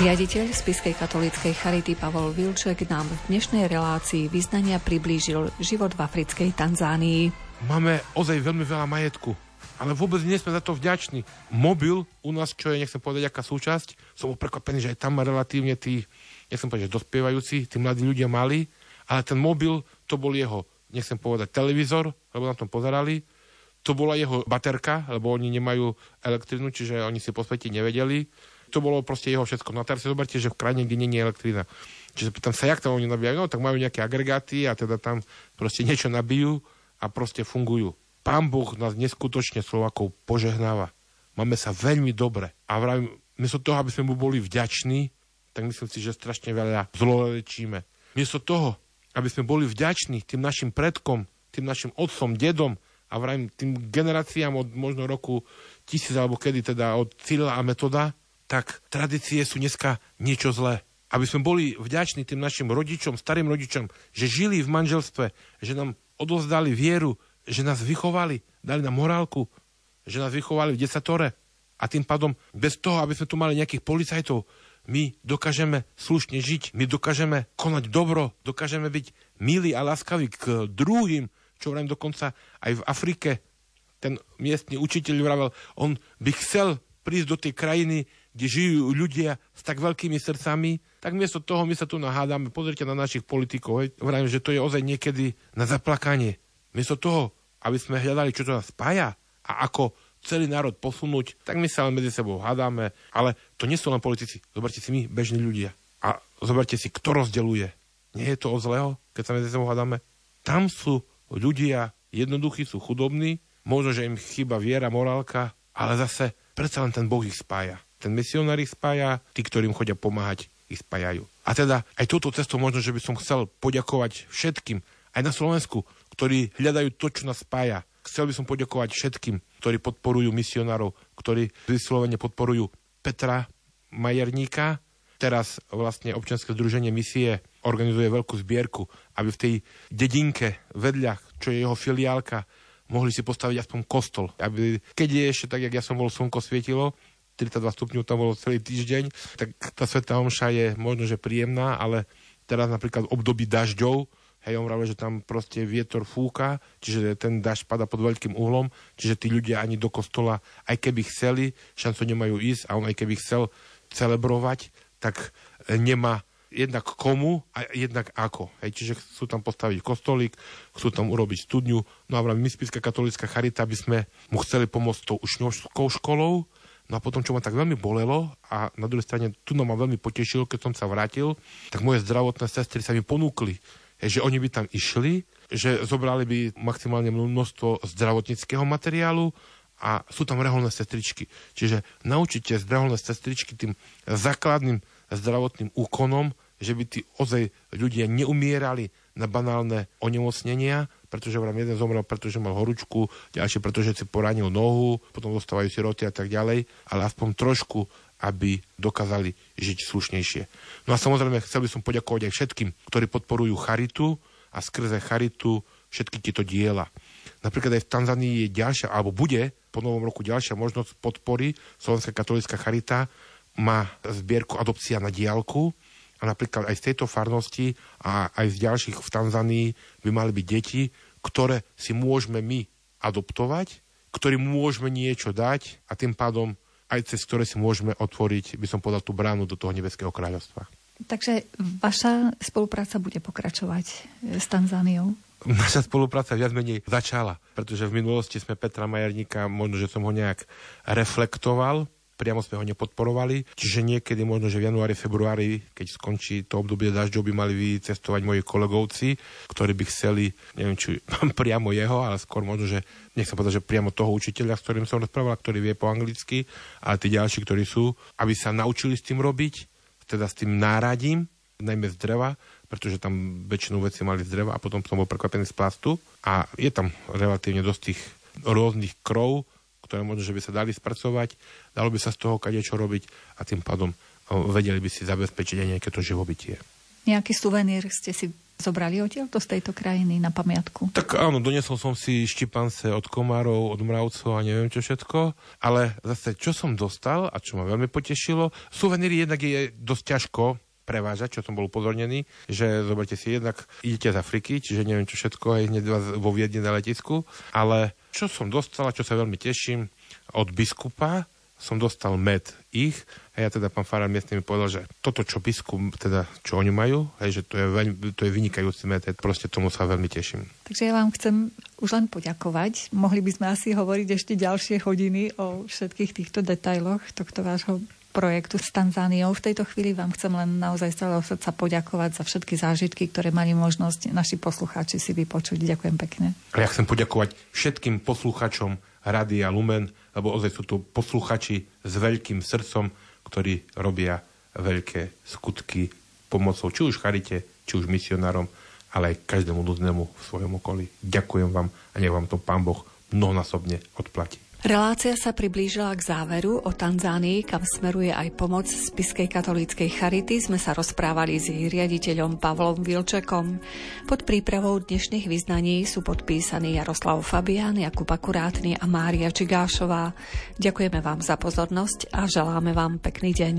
[SPEAKER 1] Riaditeľ Spiskej katolíckej charity Pavol Vilček nám v dnešnej relácii vyznania priblížil život v africkej Tanzánii.
[SPEAKER 2] Máme ozaj veľmi veľa majetku, ale vôbec nie sme za to vďační. Mobil u nás, čo je, nechcem povedať, aká súčasť, som bol prekvapený, že aj tam relatívne tí, nechcem povedať, že dospievajúci, tí mladí ľudia mali, ale ten mobil, to bol jeho, nechcem povedať, televízor, lebo na tom pozerali, to bola jeho baterka, lebo oni nemajú elektrinu, čiže oni si posvetiť nevedeli to bolo proste jeho všetko. No a teraz si zoberte, že v krajine, kde nie je elektrina. Čiže pýtam sa, jak tam oni nabíjajú, no tak majú nejaké agregáty a teda tam proste niečo nabijú a proste fungujú. Pán Boh nás neskutočne Slovakov požehnáva. Máme sa veľmi dobre. A vravím, miesto toho, aby sme mu boli vďační, tak myslím si, že strašne veľa zlorečíme. Miesto toho, aby sme boli vďační tým našim predkom, tým našim otcom, dedom a vravím tým generáciám od možno roku tisíc alebo kedy teda od Cyrila a Metoda, tak tradície sú dneska niečo zlé. Aby sme boli vďační tým našim rodičom, starým rodičom, že žili v manželstve, že nám odozdali vieru, že nás vychovali, dali nám morálku, že nás vychovali v desatore. A tým pádom, bez toho, aby sme tu mali nejakých policajtov, my dokážeme slušne žiť, my dokážeme konať dobro, dokážeme byť milí a láskaví k druhým, čo vrajím dokonca aj v Afrike. Ten miestny učiteľ vravel, on by chcel prísť do tej krajiny, kde žijú ľudia s tak veľkými srdcami, tak miesto toho my sa tu nahádame. Pozrite na našich politikov. Vrajím, že to je ozaj niekedy na zaplakanie. Miesto toho, aby sme hľadali, čo to nás spája a ako celý národ posunúť, tak my sa len medzi sebou hádame. Ale to nie sú len politici. Zoberte si my, bežní ľudia. A zoberte si, kto rozdeluje. Nie je to o zlého, keď sa medzi sebou hádame? Tam sú ľudia jednoduchí, sú chudobní, možno, že im chýba viera, morálka, ale zase predsa len ten Boh ich spája ten misionár ich spája, tí, ktorým chodia pomáhať, ich spájajú. A teda aj touto cestou možno, že by som chcel poďakovať všetkým, aj na Slovensku, ktorí hľadajú to, čo nás spája. Chcel by som poďakovať všetkým, ktorí podporujú misionárov, ktorí vyslovene podporujú Petra Majerníka. Teraz vlastne občianske združenie misie organizuje veľkú zbierku, aby v tej dedinke vedľa, čo je jeho filiálka, mohli si postaviť aspoň kostol. Aby, keď je ešte tak, jak ja som bol, slnko svietilo, 32 stupňov tam bolo celý týždeň, tak tá Sveta Omša je možno, že príjemná, ale teraz napríklad v období dažďov, hej, on vravil, že tam proste vietor fúka, čiže ten dažď pada pod veľkým uhlom, čiže tí ľudia ani do kostola, aj keby chceli, šancu nemajú ísť a on aj keby chcel celebrovať, tak e, nemá jednak komu a jednak ako. Hej, čiže chcú tam postaviť kostolík, chcú tam urobiť studňu. No a my Spiska katolická charita by sme mu chceli pomôcť tou učňovskou školou, No a potom, čo ma tak veľmi bolelo a na druhej strane tu ma veľmi potešilo, keď som sa vrátil, tak moje zdravotné sestry sa mi ponúkli, že oni by tam išli, že zobrali by maximálne množstvo zdravotníckého materiálu a sú tam reholné sestričky. Čiže naučite reholné sestričky tým základným zdravotným úkonom, že by tí ozaj ľudia neumierali na banálne onemocnenia, pretože vrám jeden zomrel, pretože mal horúčku, ďalší, pretože si poranil nohu, potom dostávajú siroty a tak ďalej, ale aspoň trošku, aby dokázali žiť slušnejšie. No a samozrejme chcel by som poďakovať aj všetkým, ktorí podporujú charitu a skrze charitu všetky tieto diela. Napríklad aj v Tanzánii je ďalšia, alebo bude po novom roku ďalšia možnosť podpory. Slovenská katolická charita má zbierku adopcia na diálku, a napríklad aj z tejto farnosti a aj z ďalších v Tanzánii by mali byť deti, ktoré si môžeme my adoptovať, ktorým môžeme niečo dať a tým pádom aj cez ktoré si môžeme otvoriť, by som povedal, tú bránu do toho nebeského kráľovstva.
[SPEAKER 1] Takže vaša spolupráca bude pokračovať s Tanzániou?
[SPEAKER 2] Naša spolupráca viac menej začala, pretože v minulosti sme Petra Majerníka, možno, že som ho nejak reflektoval, priamo sme ho nepodporovali. Čiže niekedy možno, že v januári, februári, keď skončí to obdobie dažďov, by mali vycestovať moji kolegovci, ktorí by chceli, neviem, či priamo jeho, ale skôr možno, že nechcem povedať, že priamo toho učiteľa, s ktorým som rozprával, ktorý vie po anglicky, ale tí ďalší, ktorí sú, aby sa naučili s tým robiť, teda s tým náradím, najmä z dreva, pretože tam väčšinu veci mali z dreva a potom som bol prekvapený z plastu a je tam relatívne dosť tých rôznych krov, ktoré možno, že by sa dali spracovať, dalo by sa z toho kadečo robiť a tým pádom vedeli by si zabezpečiť aj nejaké to živobytie.
[SPEAKER 1] Nejaký suvenír ste si zobrali odtiaľ to z tejto krajiny na pamiatku?
[SPEAKER 2] Tak áno, donesol som si štipance od komárov, od mravcov a neviem čo všetko, ale zase čo som dostal a čo ma veľmi potešilo, suveníry jednak je dosť ťažko prevážať, čo som bol upozornený, že zoberte si jednak, idete z Afriky, čiže neviem čo všetko, aj hneď vás vo Viedni na letisku, ale čo som dostal a čo sa veľmi teším, od biskupa som dostal med ich a ja teda pán Farár miestne mi povedal, že toto, čo biskup, teda čo oni majú, hej, že to je, veľmi, to je vynikajúci med, proste tomu sa veľmi teším.
[SPEAKER 1] Takže ja vám chcem už len poďakovať. Mohli by sme asi hovoriť ešte ďalšie hodiny o všetkých týchto detailoch tohto vášho projektu s Tanzániou. V tejto chvíli vám chcem len naozaj z celého srdca poďakovať za všetky zážitky, ktoré mali možnosť naši poslucháči si vypočuť. Ďakujem pekne.
[SPEAKER 2] Ja chcem poďakovať všetkým poslucháčom Radia Lumen, lebo ozaj sú to posluchači s veľkým srdcom, ktorí robia veľké skutky pomocou či už charite, či už misionárom, ale aj každému nudnému v svojom okolí. Ďakujem vám a nech vám to Pán Boh mnohonásobne odplatí.
[SPEAKER 1] Relácia sa priblížila k záveru o Tanzánii, kam smeruje aj pomoc z Spiskej katolíckej charity. Sme sa rozprávali s riaditeľom Pavlom Vilčekom. Pod prípravou dnešných vyznaní sú podpísaní Jaroslav Fabián, Jakub Akurátny a Mária Čigášová. Ďakujeme vám za pozornosť a želáme vám pekný deň.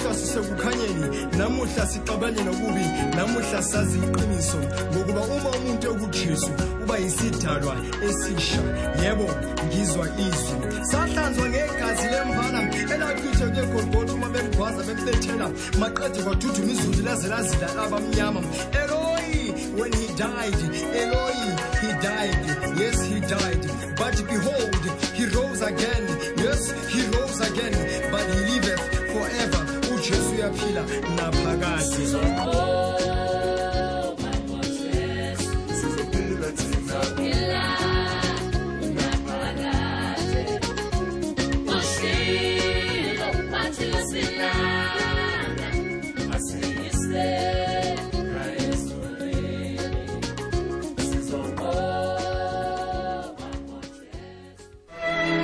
[SPEAKER 6] Namuhla sisekukhanyeni namuhla sixabane nokubi namuhla sazi iqiniso ngokuba uma umuntu ekujesu uba yisidalwa esisha yebo ngizwa izwi. Sahlanzwa ngegazi lemvana elachithwe kwegolgotha uma bemgwaza bembethela maqede kwaduduma izulu laze lazila abamnyama. Eloi when he died eloi he died yes he died but behold he rose again